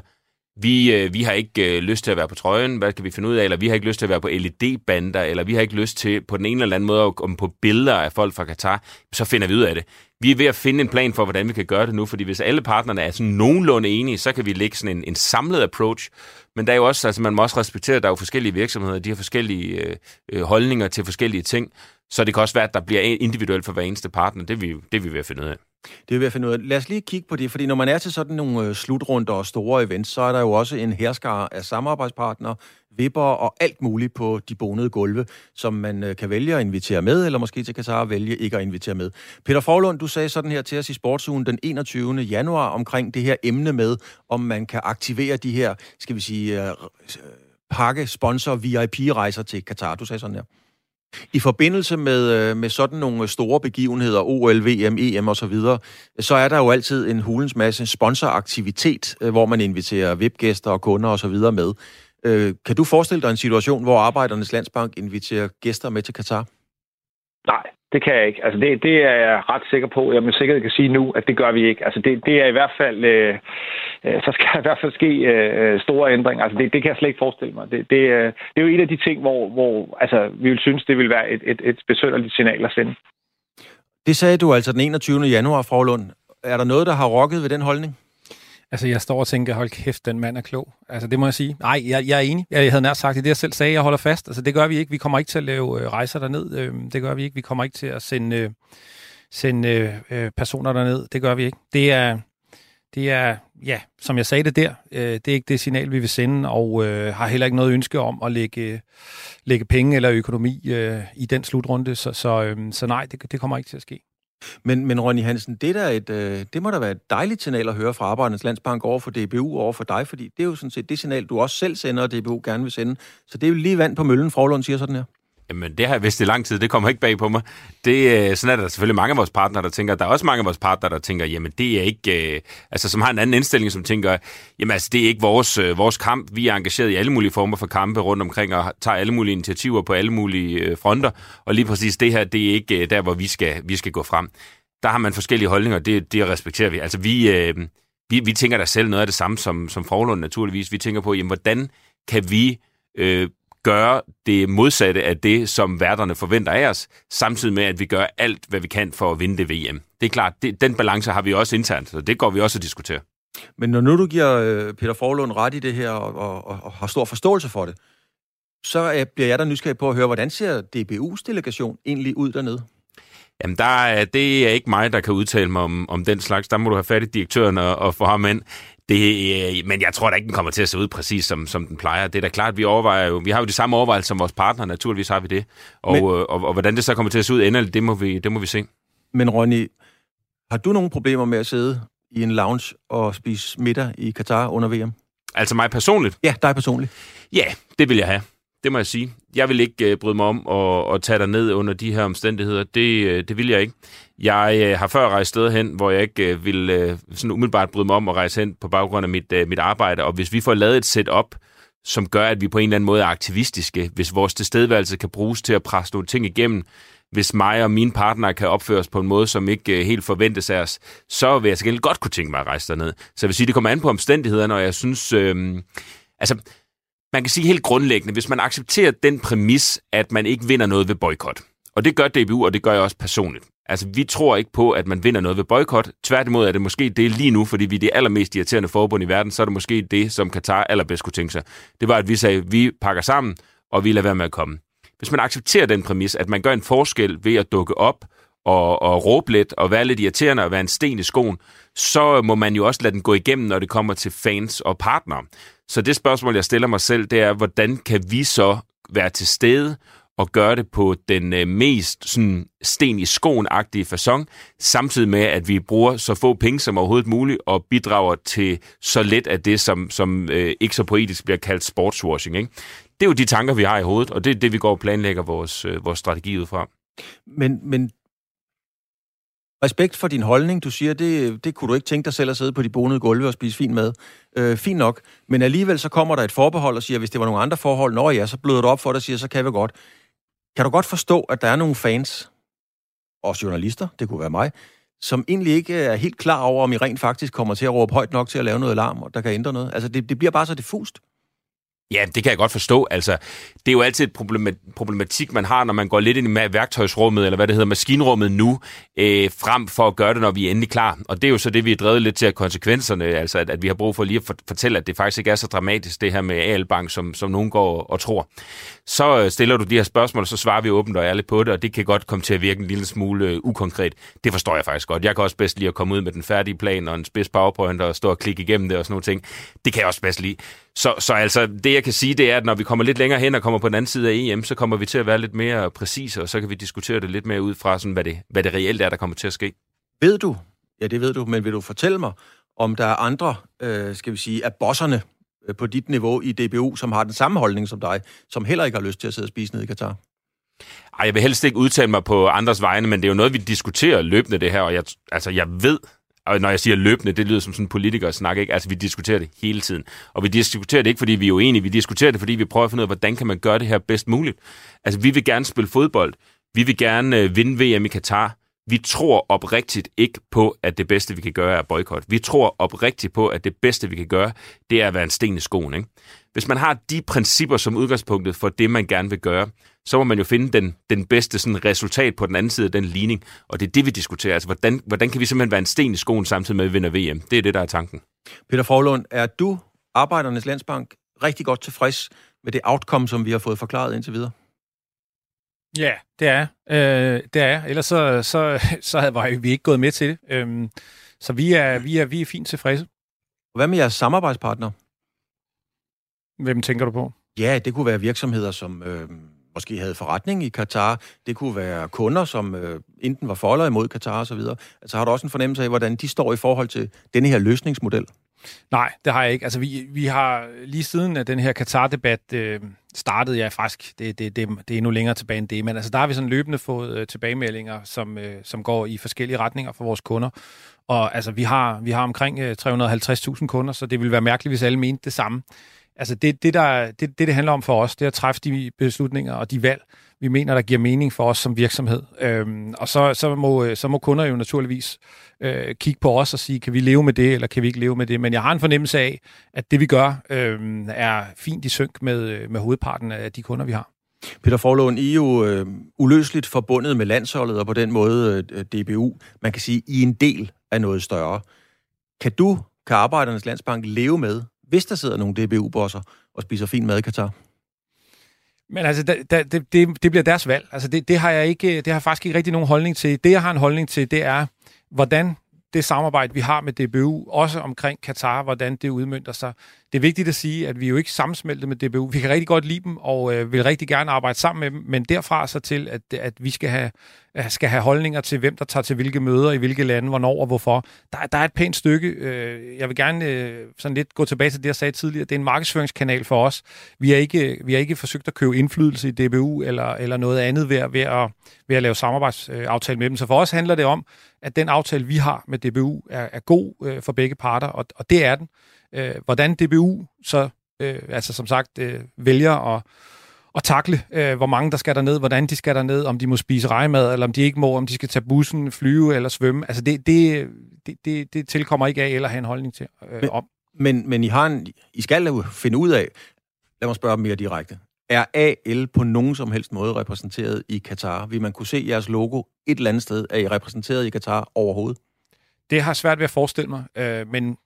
vi, øh, vi har ikke øh, lyst til at være på trøjen, hvad kan vi finde ud af, eller vi har ikke lyst til at være på LED-bander, eller vi har ikke lyst til på den ene eller anden måde at komme på billeder af folk fra Katar, så finder vi ud af det. Vi er ved at finde en plan for, hvordan vi kan gøre det nu, fordi hvis alle partnerne er sådan nogenlunde enige, så kan vi lægge sådan en, en samlet approach. Men der er jo også, altså man må også respektere, at der er jo forskellige virksomheder, de har forskellige øh, øh holdninger til forskellige ting, så det kan også være, at der bliver individuelt for hver eneste partner. Det er vi, det er vi ved at finde ud af. Det er i hvert fald noget. Lad os lige kigge på det, fordi når man er til sådan nogle øh, slutrunder og store events, så er der jo også en herskare af samarbejdspartnere, vipper og alt muligt på de bonede gulve, som man øh, kan vælge at invitere med, eller måske til Katar vælge ikke at invitere med. Peter Forlund, du sagde sådan her til os i Sportsugen den 21. januar omkring det her emne med, om man kan aktivere de her, skal vi sige, øh, pakke, sponsor, VIP-rejser til Katar. Du sagde sådan her. I forbindelse med, øh, med sådan nogle øh, store begivenheder, OL, VM, EM osv., så, videre, så er der jo altid en hulens masse sponsoraktivitet, øh, hvor man inviterer VIP-gæster og kunder osv. med. Kan du forestille dig en situation, hvor Arbejdernes Landsbank inviterer gæster med til Katar? Nej, det kan jeg ikke. Altså det, det er jeg ret sikker på. Jeg med sikkerhed kan sige nu, at det gør vi ikke. Altså det, det er i hvert fald, øh, øh så skal der i hvert fald ske øh, store ændringer. Altså det, det kan jeg slet ikke forestille mig. Det, det, øh, det er jo en af de ting, hvor, hvor altså, vi vil synes, det vil være et, et, et besønderligt signal at sende. Det sagde du altså den 21. januar, Lund. Er der noget, der har rokket ved den holdning? Altså, jeg står og tænker, hold kæft, den mand er klog. Altså, det må jeg sige. Nej, jeg, jeg er enig. Jeg havde nær sagt det, jeg selv sagde, jeg holder fast. Altså, det gør vi ikke. Vi kommer ikke til at lave øh, rejser derned. Øh, det gør vi ikke. Vi kommer ikke til at sende, øh, sende øh, øh, personer derned. Det gør vi ikke. Det er, det er, ja, som jeg sagde det der, øh, det er ikke det signal, vi vil sende, og øh, har heller ikke noget ønske om at lægge, lægge penge eller økonomi øh, i den slutrunde. Så, så, øh, så nej, det, det kommer ikke til at ske. Men, men Ronny Hansen, det, der et, øh, det må da være et dejligt signal at høre fra Arbejdernes Landsbank over for DBU over for dig, fordi det er jo sådan set det signal, du også selv sender, og DBU gerne vil sende. Så det er jo lige vand på møllen, Forlund siger sådan her. Jamen, det har jeg vidst i lang tid. Det kommer ikke bag på mig. Det, øh, sådan er der selvfølgelig mange af vores partnere, der tænker. Der er også mange af vores partnere, der tænker, jamen, det er ikke... Øh, altså, som har en anden indstilling, som tænker, jamen, altså, det er ikke vores, øh, vores kamp. Vi er engageret i alle mulige former for kampe rundt omkring, og tager alle mulige initiativer på alle mulige øh, fronter. Og lige præcis det her, det er ikke øh, der, hvor vi skal, vi skal gå frem der har man forskellige holdninger, det, det respekterer vi. Altså, vi, øh, vi, vi tænker da selv noget af det samme som, som Forlund naturligvis. Vi tænker på, jamen, hvordan kan vi øh, gøre det modsatte af det, som værterne forventer af os, samtidig med, at vi gør alt, hvad vi kan for at vinde det VM. Det er klart, det, den balance har vi også internt, så det går vi også at diskutere. Men når nu du giver øh, Peter Forlund ret i det her, og, og, og har stor forståelse for det, så øh, bliver jeg da nysgerrig på at høre, hvordan ser DBU's delegation egentlig ud dernede? Jamen, der er, det er ikke mig, der kan udtale mig om, om den slags. Der må du have fat i direktøren og, og få ham ind. Det, øh, men jeg tror da ikke, den kommer til at se ud præcis, som, som den plejer. Det er da klart, vi overvejer jo, vi har jo de samme overvejelser som vores partner, naturligvis har vi det. Og, men, og, øh, og, og hvordan det så kommer til at se ud endeligt, det må vi, det må vi se. Men Ronny, har du nogle problemer med at sidde i en lounge og spise middag i Katar under VM? Altså mig personligt? Ja, dig personligt. Ja, det vil jeg have. Det må jeg sige. Jeg vil ikke øh, bryde mig om at, at tage dig ned under de her omstændigheder. Det, øh, det vil jeg ikke. Jeg øh, har før rejst steder hen, hvor jeg ikke øh, vil øh, sådan umiddelbart bryde mig om at rejse hen på baggrund af mit, øh, mit arbejde. Og hvis vi får lavet et setup, som gør, at vi på en eller anden måde er aktivistiske, hvis vores tilstedeværelse kan bruges til at presse nogle ting igennem, hvis mig og mine partnere kan opføres på en måde, som ikke øh, helt forventes af os, så vil jeg så godt kunne tænke mig at rejse derned. Så jeg vil sige, det kommer an på omstændighederne, og jeg synes... Øh, altså, man kan sige helt grundlæggende, hvis man accepterer den præmis, at man ikke vinder noget ved boykot, og det gør DBU, og det gør jeg også personligt. Altså, vi tror ikke på, at man vinder noget ved boykot. Tværtimod er det måske det lige nu, fordi vi er det allermest irriterende forbund i verden, så er det måske det, som Katar allerbedst kunne tænke sig. Det var, at vi sagde, vi pakker sammen, og vi lader være med at komme. hvis man accepterer den præmis, at man gør en forskel ved at dukke op og, og råbe lidt og være lidt irriterende og være en sten i skoen, så må man jo også lade den gå igennem, når det kommer til fans og partnere. Så det spørgsmål, jeg stiller mig selv, det er, hvordan kan vi så være til stede og gøre det på den øh, mest sådan, sten i skoen-agtige façon, samtidig med, at vi bruger så få penge som overhovedet muligt og bidrager til så lidt af det, som, som øh, ikke så poetisk bliver kaldt sportswashing. Ikke? Det er jo de tanker, vi har i hovedet, og det er det, vi går og planlægger vores, øh, vores strategi ud fra. Men, men respekt for din holdning. Du siger, det, det kunne du ikke tænke dig selv at sidde på de bonede gulve og spise fin mad. Øh, fint nok. Men alligevel så kommer der et forbehold og siger, hvis det var nogle andre forhold, når ja, så bløder du op for det og siger, så kan vi godt. Kan du godt forstå, at der er nogle fans, og journalister, det kunne være mig, som egentlig ikke er helt klar over, om I rent faktisk kommer til at råbe højt nok til at lave noget alarm, der kan ændre noget? Altså, det, det bliver bare så diffust. Ja, det kan jeg godt forstå. Altså, det er jo altid et problematik, man har, når man går lidt ind i værktøjsrummet, eller hvad det hedder, maskinrummet nu, øh, frem for at gøre det, når vi er endelig klar. Og det er jo så det, vi er drevet lidt til af konsekvenserne, altså at, at vi har brug for lige at fortælle, at det faktisk ikke er så dramatisk, det her med AL-bank, som, som nogen går og tror. Så øh, stiller du de her spørgsmål, og så svarer vi åbent og ærligt på det, og det kan godt komme til at virke en lille smule øh, ukonkret. Det forstår jeg faktisk godt. Jeg kan også bedst lige at komme ud med den færdige plan og en spids powerpoint og stå og klikke igennem det og sådan nogle ting. Det kan jeg også bedst lide. Så, så altså, det jeg kan sige, det er, at når vi kommer lidt længere hen og kommer på den anden side af EM, så kommer vi til at være lidt mere præcise, og så kan vi diskutere det lidt mere ud fra, sådan, hvad, det, hvad det reelt er, der kommer til at ske. Ved du, ja det ved du, men vil du fortælle mig, om der er andre, øh, skal vi sige, af bosserne øh, på dit niveau i DBU, som har den samme holdning som dig, som heller ikke har lyst til at sidde og spise ned i Katar? Ej, jeg vil helst ikke udtale mig på andres vegne, men det er jo noget, vi diskuterer løbende det her, og jeg, altså, jeg ved, og når jeg siger løbende, det lyder som sådan en politiker snak, ikke? Altså, vi diskuterer det hele tiden. Og vi diskuterer det ikke, fordi vi er uenige. Vi diskuterer det, fordi vi prøver at finde ud af, hvordan kan man gøre det her bedst muligt. Altså, vi vil gerne spille fodbold. Vi vil gerne øh, vinde VM i Katar. Vi tror oprigtigt ikke på, at det bedste, vi kan gøre, er boykot. Vi tror oprigtigt på, at det bedste, vi kan gøre, det er at være en sten i skoen. Ikke? Hvis man har de principper som udgangspunktet for det, man gerne vil gøre, så må man jo finde den, den bedste sådan, resultat på den anden side af den ligning. Og det er det, vi diskuterer. Altså, hvordan, hvordan kan vi simpelthen være en sten i skoen samtidig med at vi vinder VM? Det er det, der er tanken. Peter Forlund, er du, Arbejdernes Landsbank, rigtig godt tilfreds med det outcome, som vi har fået forklaret indtil videre? Ja, det er øh, det er Ellers så, så, så var vi ikke gået med til det. Øhm, så vi er, vi, er, vi er fint tilfredse. Hvad med jeres samarbejdspartner? Hvem tænker du på? Ja, det kunne være virksomheder, som øh, måske havde forretning i Katar. Det kunne være kunder, som øh, enten var for eller imod Katar osv. Altså har du også en fornemmelse af, hvordan de står i forhold til denne her løsningsmodel? Nej, det har jeg ikke. Altså, vi, vi har lige siden at den her Katar-debat øh, startede, ja faktisk, det, det, det, det er endnu længere tilbage end det, men altså, der har vi sådan løbende fået øh, tilbagemeldinger, som, øh, som går i forskellige retninger for vores kunder. Og altså, vi har, vi har omkring øh, 350.000 kunder, så det ville være mærkeligt, hvis alle mente det samme. Altså, det, det, der, det, det, det handler om for os, det er at træffe de beslutninger og de valg, vi mener, der giver mening for os som virksomhed. Øhm, og så, så, må, så må kunder jo naturligvis øh, kigge på os og sige, kan vi leve med det, eller kan vi ikke leve med det? Men jeg har en fornemmelse af, at det vi gør, øh, er fint i synk med, øh, med hovedparten af de kunder, vi har. Peter Forlund, I er jo øh, uløseligt forbundet med landsholdet, og på den måde øh, DBU. Man kan sige, I er en del af noget større. Kan du, kan Arbejdernes Landsbank leve med, hvis der sidder nogle DBU-bosser og spiser fin mad i Katar? Men altså, da, da, det, det, det bliver deres valg. Altså, det, det, har jeg ikke, det har jeg faktisk ikke rigtig nogen holdning til. Det, jeg har en holdning til, det er, hvordan det samarbejde, vi har med DBU, også omkring Katar, hvordan det udmyndter sig. Det er vigtigt at sige, at vi er jo ikke sammensmeltet med DBU. Vi kan rigtig godt lide dem, og øh, vil rigtig gerne arbejde sammen med dem, men derfra så til, at, at vi skal have, skal have holdninger til, hvem der tager til hvilke møder, i hvilke lande, hvornår og hvorfor. Der, der er et pænt stykke. Øh, jeg vil gerne øh, sådan lidt gå tilbage til det, jeg sagde tidligere. Det er en markedsføringskanal for os. Vi har ikke, vi har ikke forsøgt at købe indflydelse i DBU eller, eller noget andet ved, ved, at, ved at lave samarbejdsaftale med dem. Så for os handler det om, at den aftale, vi har med DBU, er, er god øh, for begge parter, og, og det er den. Øh, hvordan DBU så, øh, altså som sagt, øh, vælger at, at takle, øh, hvor mange der skal der ned, hvordan de skal der ned, om de må spise rejmad, eller om de ikke må, om de skal tage bussen, flyve eller svømme. Altså det, det, det, det, det tilkommer ikke af, eller have en holdning til øh, men, om. Men, men I, har en, I skal jo finde ud af, lad mig spørge mere direkte, er AL på nogen som helst måde repræsenteret i Katar? Vil man kunne se jeres logo et eller andet sted? Er I repræsenteret i Katar overhovedet? Det har svært ved at forestille mig, øh, men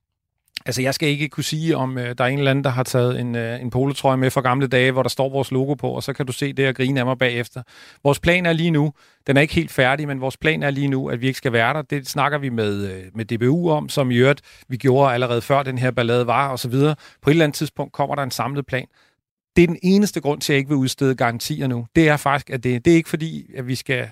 Altså, jeg skal ikke kunne sige, om øh, der er en eller anden, der har taget en, øh, en polotrøje med fra gamle dage, hvor der står vores logo på, og så kan du se det og grine af mig bagefter. Vores plan er lige nu, den er ikke helt færdig, men vores plan er lige nu, at vi ikke skal være der. Det snakker vi med, øh, med DBU om, som i øvrigt vi gjorde allerede før den her ballade var, og så videre. På et eller andet tidspunkt kommer der en samlet plan. Det er den eneste grund til, at jeg ikke vil udstede garantier nu. Det er faktisk, at det, det er ikke fordi, at vi skal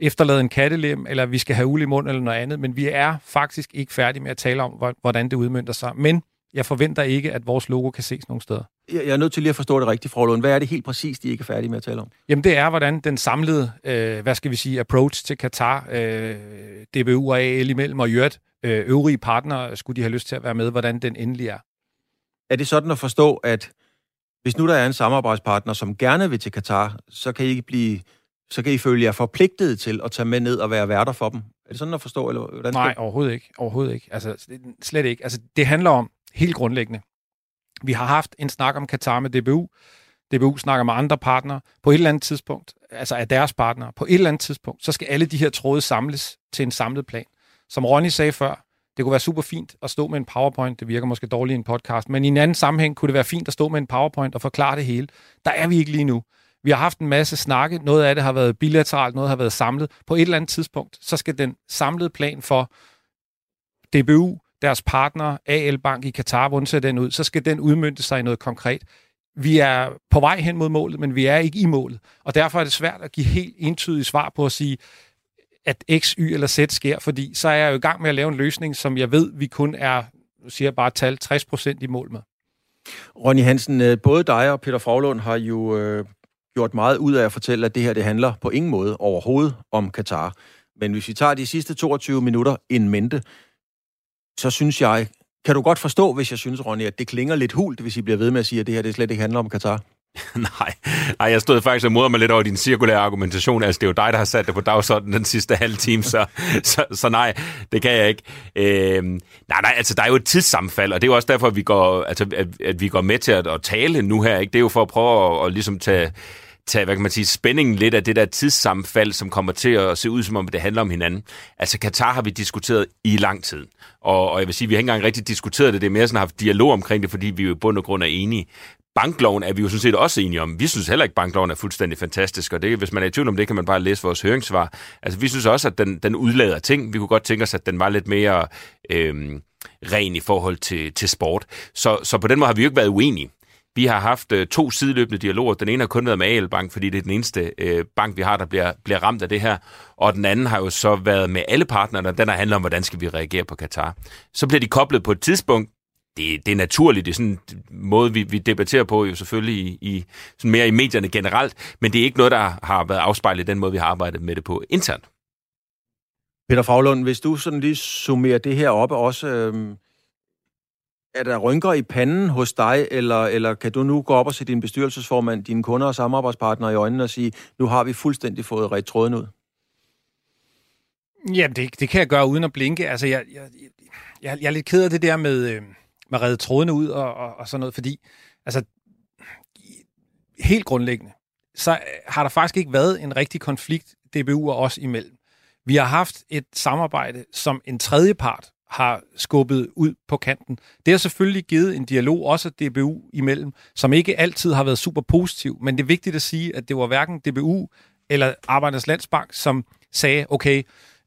efterlade en kattelem, eller vi skal have uld i mund eller noget andet, men vi er faktisk ikke færdige med at tale om, hvordan det udmyndter sig. Men jeg forventer ikke, at vores logo kan ses nogen steder. Jeg er nødt til lige at forstå det rigtigt, Frølund. Hvad er det helt præcis, de ikke er færdige med at tale om? Jamen det er, hvordan den samlede, øh, hvad skal vi sige, approach til Katar, øh, DBU og AL imellem og Jørt, øh, øvrige partnere, skulle de have lyst til at være med, hvordan den endelig er. Er det sådan at forstå, at hvis nu der er en samarbejdspartner, som gerne vil til Katar, så kan I ikke blive så kan I føle jer forpligtet til at tage med ned og være værter for dem. Er det sådan at forstå? Eller hvordan Nej, overhovedet ikke. Overhovedet ikke. Altså, slet ikke. Altså, det handler om, helt grundlæggende, vi har haft en snak om Katar med DBU. DBU snakker med andre partnere. På et eller andet tidspunkt, altså af deres partnere, på et eller andet tidspunkt, så skal alle de her tråde samles til en samlet plan. Som Ronny sagde før, det kunne være super fint at stå med en PowerPoint. Det virker måske dårligt i en podcast, men i en anden sammenhæng kunne det være fint at stå med en PowerPoint og forklare det hele. Der er vi ikke lige nu. Vi har haft en masse snakke. Noget af det har været bilateralt, noget har været samlet. På et eller andet tidspunkt, så skal den samlede plan for DBU, deres partner, AL Bank i Katar, hvordan ser den ud, så skal den udmyndte sig i noget konkret. Vi er på vej hen mod målet, men vi er ikke i målet. Og derfor er det svært at give helt entydige svar på at sige, at X, Y eller Z sker, fordi så er jeg jo i gang med at lave en løsning, som jeg ved, vi kun er, nu siger jeg bare tal, 60% i mål med. Ronny Hansen, øh, både dig og Peter Fraglund har jo øh, gjort meget ud af at fortælle, at det her det handler på ingen måde overhovedet om Katar. Men hvis vi tager de sidste 22 minutter en mente, så synes jeg, kan du godt forstå, hvis jeg synes, Ronny, at det klinger lidt hult, hvis I bliver ved med at sige, at det her det slet ikke handler om Katar? Nej, Nej jeg stod faktisk og moder mig lidt over din cirkulære argumentation. Altså, det er jo dig, der har sat det på dagsordenen den sidste halve time, så, så, så nej, det kan jeg ikke. Øhm, nej, nej, altså, der er jo et tidssammenfald, og det er jo også derfor, at vi går, altså, at, at vi går med til at, at tale nu her. Ikke? Det er jo for at prøve at, at ligesom tage tage, hvad kan man sige, spændingen lidt af det der tidssammenfald, som kommer til at se ud, som om det handler om hinanden. Altså, Katar har vi diskuteret i lang tid. Og, og jeg vil sige, vi har ikke engang rigtig diskuteret det. Det er mere sådan haft dialog omkring det, fordi vi jo i bund og grund er enige. Bankloven er vi jo sådan set også enige om. Vi synes heller ikke, at bankloven er fuldstændig fantastisk, og det, hvis man er i tvivl om det, kan man bare læse vores høringssvar. Altså, vi synes også, at den, den udlader ting. Vi kunne godt tænke os, at den var lidt mere øh, ren i forhold til, til sport. Så, så på den måde har vi jo ikke været uenige. Vi har haft øh, to sideløbende dialoger. Den ene har kun været med AL Bank, fordi det er den eneste øh, bank, vi har, der bliver, bliver ramt af det her. Og den anden har jo så været med alle partnerne, den har handlet om, hvordan skal vi reagere på Katar. Så bliver de koblet på et tidspunkt. Det, det er naturligt, det er sådan en måde, vi, vi debatterer på jo selvfølgelig i, i sådan mere i medierne generelt, men det er ikke noget, der har været afspejlet i den måde, vi har arbejdet med det på internt. Peter Faglund, hvis du sådan lige summerer det her op også, øh, er der rynker i panden hos dig, eller, eller kan du nu gå op og se din bestyrelsesformand, dine kunder og samarbejdspartnere i øjnene og sige, nu har vi fuldstændig fået ret tråden ud? Jamen, det, det kan jeg gøre uden at blinke. Altså, jeg, jeg, jeg, jeg er lidt ked af det der med, øh, med at redde trådene ud og, og, og sådan noget, fordi altså, helt grundlæggende, så har der faktisk ikke været en rigtig konflikt, DBU og os imellem. Vi har haft et samarbejde, som en tredje part har skubbet ud på kanten. Det har selvfølgelig givet en dialog, også DBU imellem, som ikke altid har været super positiv, men det er vigtigt at sige, at det var hverken DBU eller Arbejdernes Landsbank, som sagde, okay,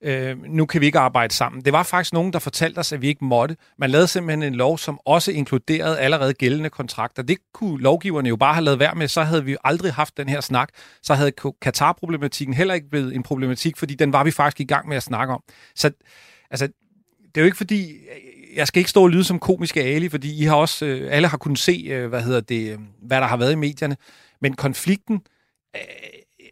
øh, nu kan vi ikke arbejde sammen. Det var faktisk nogen, der fortalte os, at vi ikke måtte. Man lavede simpelthen en lov, som også inkluderede allerede gældende kontrakter. Det kunne lovgiverne jo bare have lavet værd med, så havde vi aldrig haft den her snak. Så havde Katar-problematikken heller ikke blevet en problematik, fordi den var vi faktisk i gang med at snakke om. Så altså, det er jo ikke fordi, jeg skal ikke stå og lyde som komiske Ali, fordi I har også, øh, alle har kunnet se, øh, hvad hedder det, øh, hvad der har været i medierne. Men konflikten øh,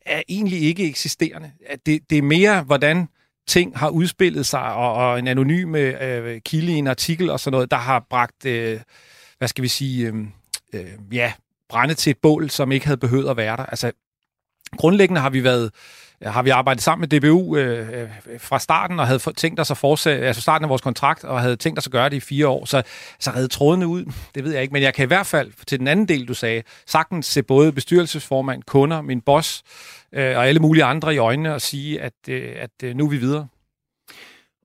er egentlig ikke eksisterende. Det, det er mere, hvordan ting har udspillet sig, og, og en anonym øh, øh, kilde i en artikel og sådan noget, der har bragt, øh, hvad skal vi sige, øh, øh, ja, brænde til et bål, som ikke havde behøvet at være der. Altså, grundlæggende har vi været Øh, har vi arbejdet sammen med DBU øh, øh, fra starten, og havde tænkt os at fortsætte, altså starten af vores kontrakt, og havde tænkt os at gøre det i fire år. Så, så redde trådene ud, det ved jeg ikke. Men jeg kan i hvert fald, til den anden del, du sagde, sagtens se både bestyrelsesformand, kunder, min boss øh, og alle mulige andre i øjnene og sige, at, øh, at øh, nu er vi videre.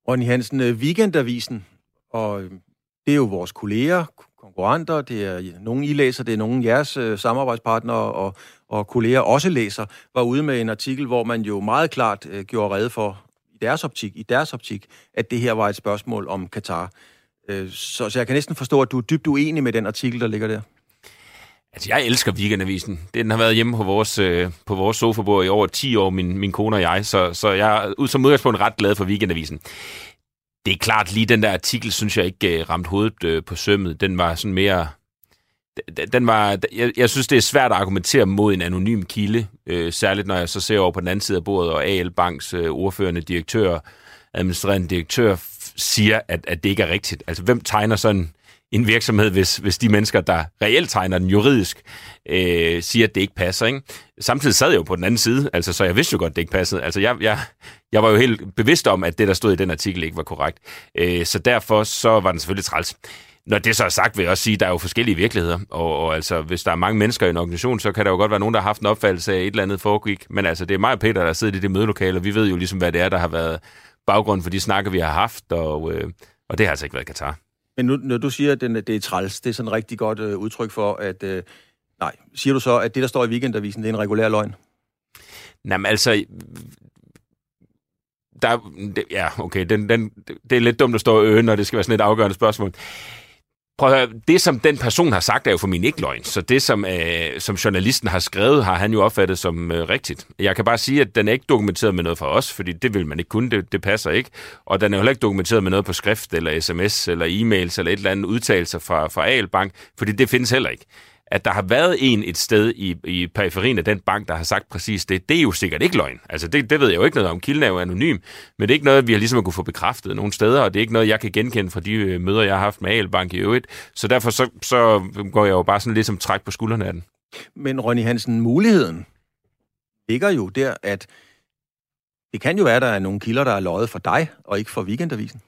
Ronny Hansen, øh, Weekendavisen og øh, det er jo vores kolleger, konkurrenter, det er nogen I læser, det er nogen jeres øh, samarbejdspartnere og, og kolleger også læser, var ude med en artikel, hvor man jo meget klart øh, gjorde redde for, i deres optik, i deres optik, at det her var et spørgsmål om Katar. Øh, så, så jeg kan næsten forstå, at du er dybt uenig med den artikel, der ligger der. Altså, jeg elsker Weekendavisen. Den har været hjemme på vores, øh, på vores sofabord i over 10 år, min, min kone og jeg, så, så jeg er som udgangspunkt ret glad for Weekendavisen. Det er klart, lige den der artikel, synes jeg ikke øh, ramte hovedet øh, på sømmet. Den var sådan mere... Den var, jeg, jeg synes, det er svært at argumentere mod en anonym kilde, øh, særligt når jeg så ser over på den anden side af bordet, og AL Banks øh, ordførende direktør, administrerende direktør, siger, at, at det ikke er rigtigt. Altså, hvem tegner sådan en virksomhed, hvis, hvis de mennesker, der reelt tegner den juridisk, øh, siger, at det ikke passer. Ikke? Samtidig sad jeg jo på den anden side, altså, så jeg vidste jo godt, at det ikke passede. Altså, jeg, jeg, jeg var jo helt bevidst om, at det, der stod i den artikel, ikke var korrekt. Øh, så derfor så var den selvfølgelig træls. Når det så er sagt, vil jeg også sige, at der er jo forskellige virkeligheder, og, og altså, hvis der er mange mennesker i en organisation, så kan der jo godt være nogen, der har haft en opfattelse af, et eller andet foregik. Men altså, det er mig og Peter, der sidder i det mødelokale, og vi ved jo ligesom, hvad det er, der har været baggrund for de snakker, vi har haft, og, øh, og det har altså ikke været Katar. Men nu, når du siger, at det er træls, det er sådan et rigtig godt øh, udtryk for, at... Øh, nej, siger du så, at det, der står i weekendavisen, det er en regulær løgn? Jamen altså, der, ja, okay, den, den, det er lidt dumt at stå og når det skal være sådan et afgørende spørgsmål. Prøv at høre, det som den person har sagt, er jo for min ikke løgn. Så det, som, øh, som journalisten har skrevet, har han jo opfattet som øh, rigtigt. Jeg kan bare sige, at den er ikke dokumenteret med noget fra os, fordi det vil man ikke kunne, det, det passer ikke. Og den er jo heller ikke dokumenteret med noget på skrift, eller sms, eller e-mails, eller et eller andet udtalelse fra, fra AL Bank, fordi det findes heller ikke at der har været en et sted i, i periferien af den bank, der har sagt præcis det, det er jo sikkert ikke løgn. Altså det, det ved jeg jo ikke noget om. Kilden er jo anonym, men det er ikke noget, vi har ligesom at kunne få bekræftet nogle steder, og det er ikke noget, jeg kan genkende fra de øh, møder, jeg har haft med Albank i øvrigt. Så derfor så, så går jeg jo bare sådan lidt som træk på skuldrene af den. Men Ronny Hansen, muligheden ligger jo der, at det kan jo være, at der er nogle kilder, der er løjet for dig, og ikke for Weekendavisen.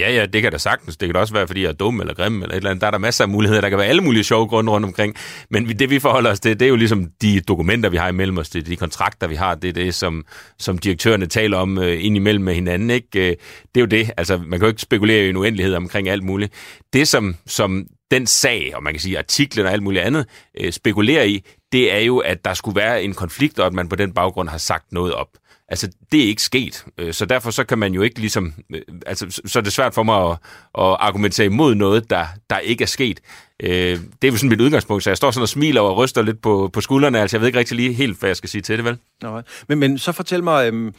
Ja, ja, det kan da sagtens. Det kan da også være, fordi jeg er dum eller grim eller et eller andet. Der er der masser af muligheder. Der kan være alle mulige sjove grunde rundt omkring. Men det, vi forholder os til, det er jo ligesom de dokumenter, vi har imellem os. Det er de kontrakter, vi har. Det er det, som, som direktørerne taler om øh, indimellem med hinanden. Ikke? Øh, det er jo det. Altså, man kan jo ikke spekulere i en uendelighed omkring alt muligt. Det, som, som den sag, og man kan sige artiklen og alt muligt andet, øh, spekulerer i, det er jo, at der skulle være en konflikt, og at man på den baggrund har sagt noget op. Altså, det er ikke sket. Øh, så derfor så kan man jo ikke ligesom... Øh, altså, så er det svært for mig at, at argumentere imod noget, der, der ikke er sket. Øh, det er jo sådan mit udgangspunkt, så jeg står sådan og smiler og ryster lidt på, på skuldrene. Altså, jeg ved ikke rigtig lige helt, hvad jeg skal sige til det, vel? Nå, Men, men så fortæl mig... Øhm,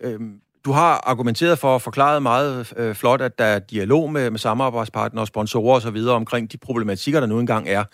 øhm, du har argumenteret for og forklaret meget øh, flot, at der er dialog med, med samarbejdspartnere og sponsorer osv. omkring de problematikker, der nu engang er.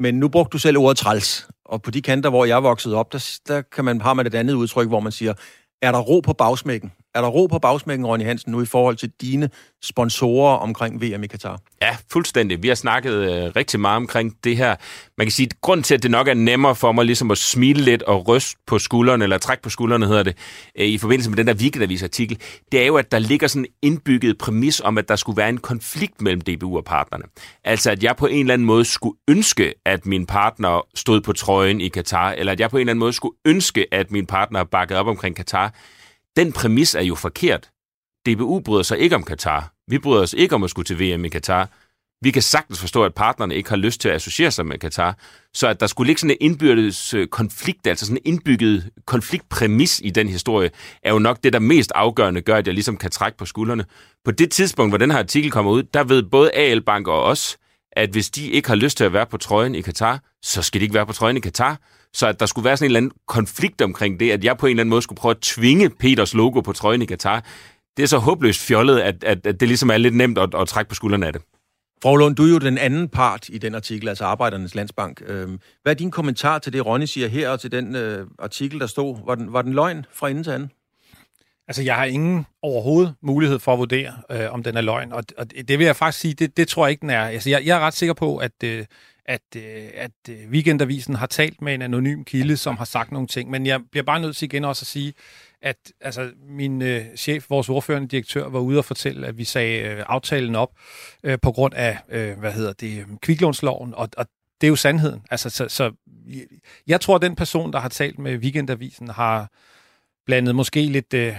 Men nu brugte du selv ordet træls, og på de kanter, hvor jeg voksede op, der, der kan man, har man et andet udtryk, hvor man siger, er der ro på bagsmækken? Er der ro på bagsmækken, Ronny Hansen, nu i forhold til dine sponsorer omkring VM i Katar? Ja, fuldstændig. Vi har snakket øh, rigtig meget omkring det her. Man kan sige, at grunden til, at det nok er nemmere for mig ligesom at smile lidt og ryste på skuldrene, eller trække på skuldrene hedder det, øh, i forbindelse med den der Weekendavis-artikel, det er jo, at der ligger sådan en indbygget præmis om, at der skulle være en konflikt mellem DBU og partnerne. Altså, at jeg på en eller anden måde skulle ønske, at min partner stod på trøjen i Katar, eller at jeg på en eller anden måde skulle ønske, at min partner bakkede op omkring Katar. Den præmis er jo forkert. DBU bryder sig ikke om Katar. Vi bryder os ikke om at skulle til VM i Katar. Vi kan sagtens forstå, at partnerne ikke har lyst til at associere sig med Katar. Så at der skulle ligge sådan en indbyrdes øh, konflikt, altså sådan en indbygget konfliktpræmis i den historie, er jo nok det, der mest afgørende gør, at jeg ligesom kan trække på skuldrene. På det tidspunkt, hvor den her artikel kommer ud, der ved både AL Bank og os, at hvis de ikke har lyst til at være på trøjen i Katar, så skal de ikke være på trøjen i Katar. Så at der skulle være sådan en eller anden konflikt omkring det, at jeg på en eller anden måde skulle prøve at tvinge Peters logo på trøjen i Katar, det er så håbløst fjollet, at, at, at det ligesom er lidt nemt at, at trække på skuldrene af det. Lund, du er jo den anden part i den artikel, altså Arbejdernes Landsbank. Øhm, hvad er din kommentar til det, Ronny siger her, og til den øh, artikel, der stod? Var den, var den løgn fra ende til anden? Altså, jeg har ingen overhovedet mulighed for at vurdere, øh, om den er løgn. Og, og det vil jeg faktisk sige, det, det tror jeg ikke, den er. Altså, jeg, jeg er ret sikker på, at, øh, at, øh, at øh, Weekendavisen har talt med en anonym kilde, som har sagt nogle ting. Men jeg bliver bare nødt til igen også at sige, at altså, min øh, chef, vores ordførende direktør, var ude og fortælle, at vi sagde øh, aftalen op øh, på grund af, øh, hvad hedder det, øh, kviklånsloven, og, og det er jo sandheden. Altså, så, så jeg tror, at den person, der har talt med Weekendavisen, har blandet måske lidt... Øh,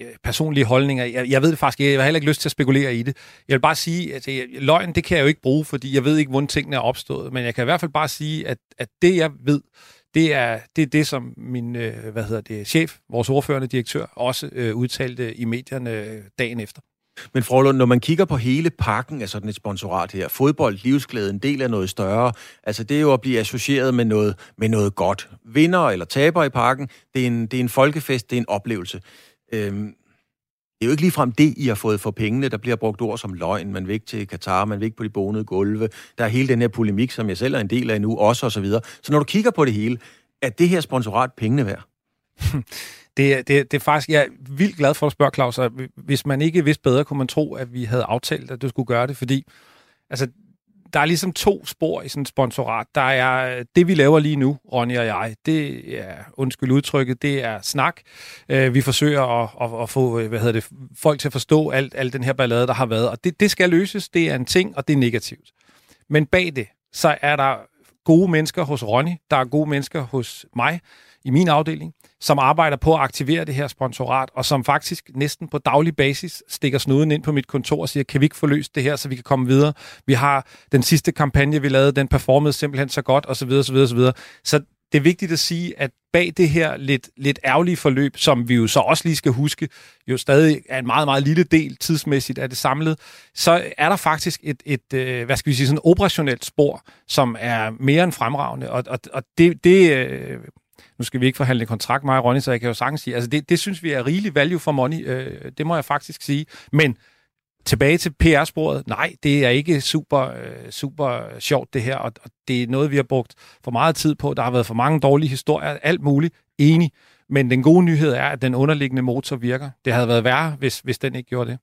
Øh, personlige holdninger. Jeg, jeg ved det faktisk ikke. Jeg har heller ikke lyst til at spekulere i det. Jeg vil bare sige, at det, løgn, det kan jeg jo ikke bruge, fordi jeg ved ikke, hvordan tingene er opstået. Men jeg kan i hvert fald bare sige, at, at det, jeg ved, det er det, er det som min øh, hvad hedder det, chef, vores ordførende direktør, også øh, udtalte i medierne øh, dagen efter. Men Frølund, når man kigger på hele pakken af sådan et sponsorat her, fodbold, livsglæde, en del af noget større, altså det er jo at blive associeret med noget, med noget godt. Vinder eller taber i pakken, det er en, det er en folkefest, det er en oplevelse. Øhm, det er jo ikke ligefrem det, I har fået for pengene. Der bliver brugt ord som løgn, man vil ikke til Katar, man vil ikke på de bonede gulve. Der er hele den her polemik, som jeg selv er en del af nu, også og så videre. Så når du kigger på det hele, er det her sponsorat pengene værd? Det, det, det er faktisk, jeg er vildt glad for at spørge, Claus. Hvis man ikke vidste bedre, kunne man tro, at vi havde aftalt, at du skulle gøre det, fordi altså, der er ligesom to spor i sådan et sponsorat. Der er øh, det, vi laver lige nu, Ronny og jeg, det er, undskyld udtrykket, det er snak. Øh, vi forsøger at, at, at få øh, hvad hedder det, folk til at forstå alt, alt den her ballade, der har været, og det, det skal løses. Det er en ting, og det er negativt. Men bag det, så er der gode mennesker hos Ronny, der er gode mennesker hos mig i min afdeling, som arbejder på at aktivere det her sponsorat, og som faktisk næsten på daglig basis stikker snuden ind på mit kontor og siger, kan vi ikke få løst det her, så vi kan komme videre? Vi har den sidste kampagne, vi lavede, den performede simpelthen så godt, osv. osv., osv. Så det er vigtigt at sige, at bag det her lidt, lidt ærgerlige forløb, som vi jo så også lige skal huske, jo stadig er en meget, meget lille del tidsmæssigt af det samlede, så er der faktisk et, et øh, hvad skal vi sige, sådan operationelt spor, som er mere end fremragende, og, og, og det, det øh, nu skal vi ikke forhandle kontrakt, mig og Ronny, så jeg kan jo sagtens sige, altså det, det synes vi er rigelig value for money, øh, det må jeg faktisk sige. Men tilbage til PR-sporet, nej, det er ikke super, øh, super sjovt det her, og, og det er noget, vi har brugt for meget tid på. Der har været for mange dårlige historier, alt muligt, enig. Men den gode nyhed er, at den underliggende motor virker. Det havde været værre, hvis, hvis den ikke gjorde det.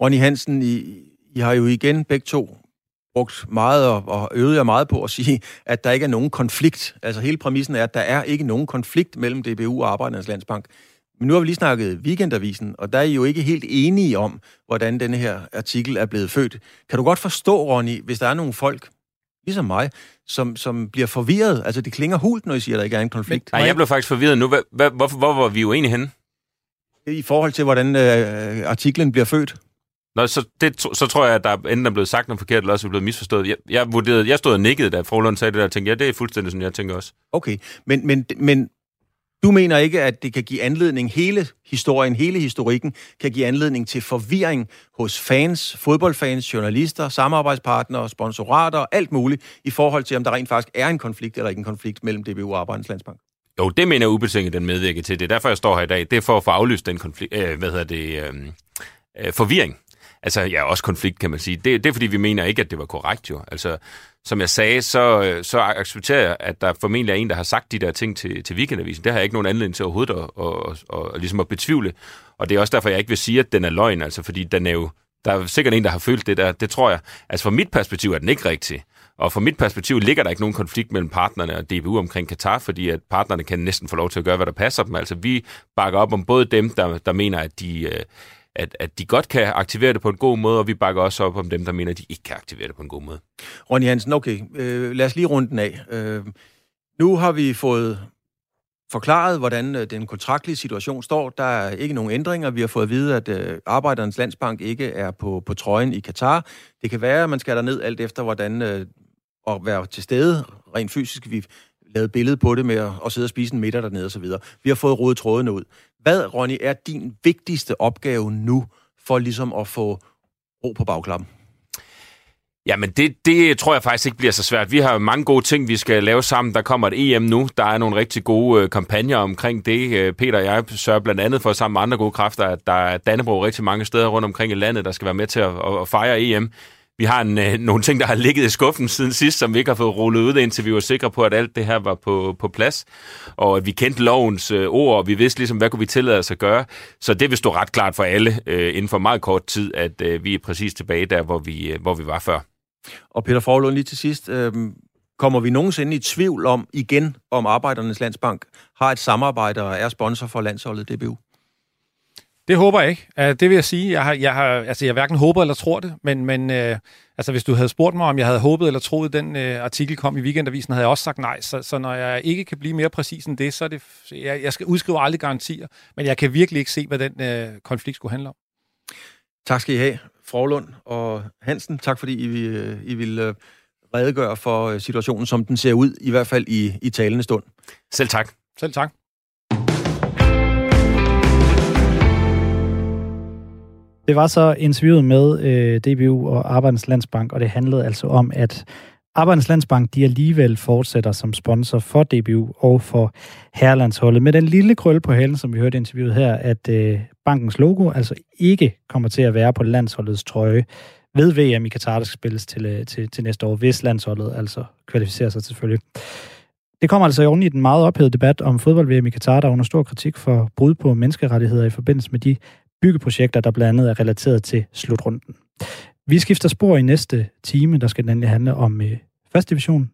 Ronny Hansen, I, I har jo igen begge to brugt meget og, og øvet jer meget på at sige, at der ikke er nogen konflikt. Altså hele præmissen er, at der er ikke nogen konflikt mellem DBU og Arbejdernes Landsbank. Men nu har vi lige snakket Weekendavisen, og der er I jo ikke helt enige om, hvordan denne her artikel er blevet født. Kan du godt forstå, Ronny, hvis der er nogle folk, ligesom mig, som, som bliver forvirret? Altså, det klinger hult, når I siger, at der ikke er en konflikt. Nej, jeg blev faktisk forvirret nu. Hvor, hvor, hvor var vi uenige henne? I forhold til, hvordan øh, artiklen bliver født? Nå, så, det, så tror jeg, at der enten er blevet sagt noget forkert, eller også er blevet misforstået. Jeg, jeg, vurderede, jeg stod og nikkede, da Frohlund sagde det der, og tænkte, ja, det er fuldstændig sådan, jeg tænker også. Okay, men, men, men du mener ikke, at det kan give anledning, hele historien, hele historikken, kan give anledning til forvirring hos fans, fodboldfans, journalister, samarbejdspartnere, sponsorater, alt muligt, i forhold til, om der rent faktisk er en konflikt eller ikke en konflikt mellem DBU og Arbejdernes Landsbank? Jo, det mener jeg ubetinget, den medvirker til. Det er derfor, jeg står her i dag. Det er for at få aflyst den konflikt, øh, hvad hedder det, øh, øh, forvirring, Altså, ja, også konflikt, kan man sige. Det, det er, fordi vi mener ikke, at det var korrekt, jo. Altså, som jeg sagde, så, øh, så accepterer jeg, at der formentlig er en, der har sagt de der ting til, til Weekendavisen. Det har jeg ikke nogen anledning til overhovedet at, og, og, og, ligesom at betvivle. Og det er også derfor, jeg ikke vil sige, at den er løgn, altså, fordi den er jo, der er sikkert en, der har følt det der. Det tror jeg. Altså, fra mit perspektiv er den ikke rigtig. Og fra mit perspektiv ligger der ikke nogen konflikt mellem partnerne og DBU omkring Katar, fordi at partnerne kan næsten få lov til at gøre, hvad der passer dem. Altså, vi bakker op om både dem, der, der mener, at de, øh, at, at de godt kan aktivere det på en god måde, og vi bakker også op om dem, der mener, at de ikke kan aktivere det på en god måde. Ronny Hansen, okay, øh, lad os lige runde den af. Øh, nu har vi fået forklaret, hvordan øh, den kontraktlige situation står. Der er ikke nogen ændringer. Vi har fået at vide, at øh, Arbejdernes Landsbank ikke er på, på trøjen i Katar. Det kan være, at man skal der ned alt efter, hvordan øh, at være til stede rent fysisk. Vi lavet billede på det med at, at sidde og spise en middag dernede osv. Vi har fået rodet trådene ud. Hvad, Ronny, er din vigtigste opgave nu for ligesom at få ro på bagklappen? Jamen, det, det tror jeg faktisk ikke bliver så svært. Vi har mange gode ting, vi skal lave sammen. Der kommer et EM nu. Der er nogle rigtig gode øh, kampagner omkring det. Øh, Peter og jeg sørger blandt andet for sammen med andre gode kræfter, at der er Dannebro rigtig mange steder rundt omkring i landet, der skal være med til at, at fejre EM. Vi har en, øh, nogle ting, der har ligget i skuffen siden sidst, som vi ikke har fået rullet ud, indtil vi var sikre på, at alt det her var på, på plads. Og at vi kendte lovens øh, ord, og vi vidste ligesom, hvad kunne vi tillade os at gøre. Så det vil stå ret klart for alle øh, inden for meget kort tid, at øh, vi er præcis tilbage der, hvor vi, øh, hvor vi var før. Og Peter Forlund, lige til sidst. Øh, kommer vi nogensinde i tvivl om, igen, om Arbejdernes Landsbank har et samarbejde og er sponsor for landsholdet DBU? Det håber jeg ikke. Det vil jeg sige. Jeg har, jeg har, altså, jeg hverken håber eller tror det, men, men uh, altså, hvis du havde spurgt mig, om jeg havde håbet eller troet, den uh, artikel kom i Weekendavisen, havde jeg også sagt nej. Så, så når jeg ikke kan blive mere præcis end det, så er det... Jeg, jeg skal udskrive aldrig garantier, men jeg kan virkelig ikke se, hvad den uh, konflikt skulle handle om. Tak skal I have, Froglund og Hansen. Tak fordi I, I vil redegøre for situationen, som den ser ud, i hvert fald i, i talende stund. Selv tak. Selv tak. Det var så interviewet med øh, DBU og Arbejdernes Landsbank, og det handlede altså om, at Arbejdernes Landsbank de alligevel fortsætter som sponsor for DBU og for Herrelandsholdet. Med den lille krølle på halen, som vi hørte i interviewet her, at øh, bankens logo altså ikke kommer til at være på landsholdets trøje ved VM i Katar, der skal spilles til, øh, til, til næste år, hvis landsholdet altså kvalificerer sig selvfølgelig. Det kommer altså oven i den meget ophedede debat om fodbold-VM i Katar, der er under stor kritik for brud på menneskerettigheder i forbindelse med de byggeprojekter, der blandt andet er relateret til slutrunden. Vi skifter spor i næste time, der skal nemlig handle om øh, første division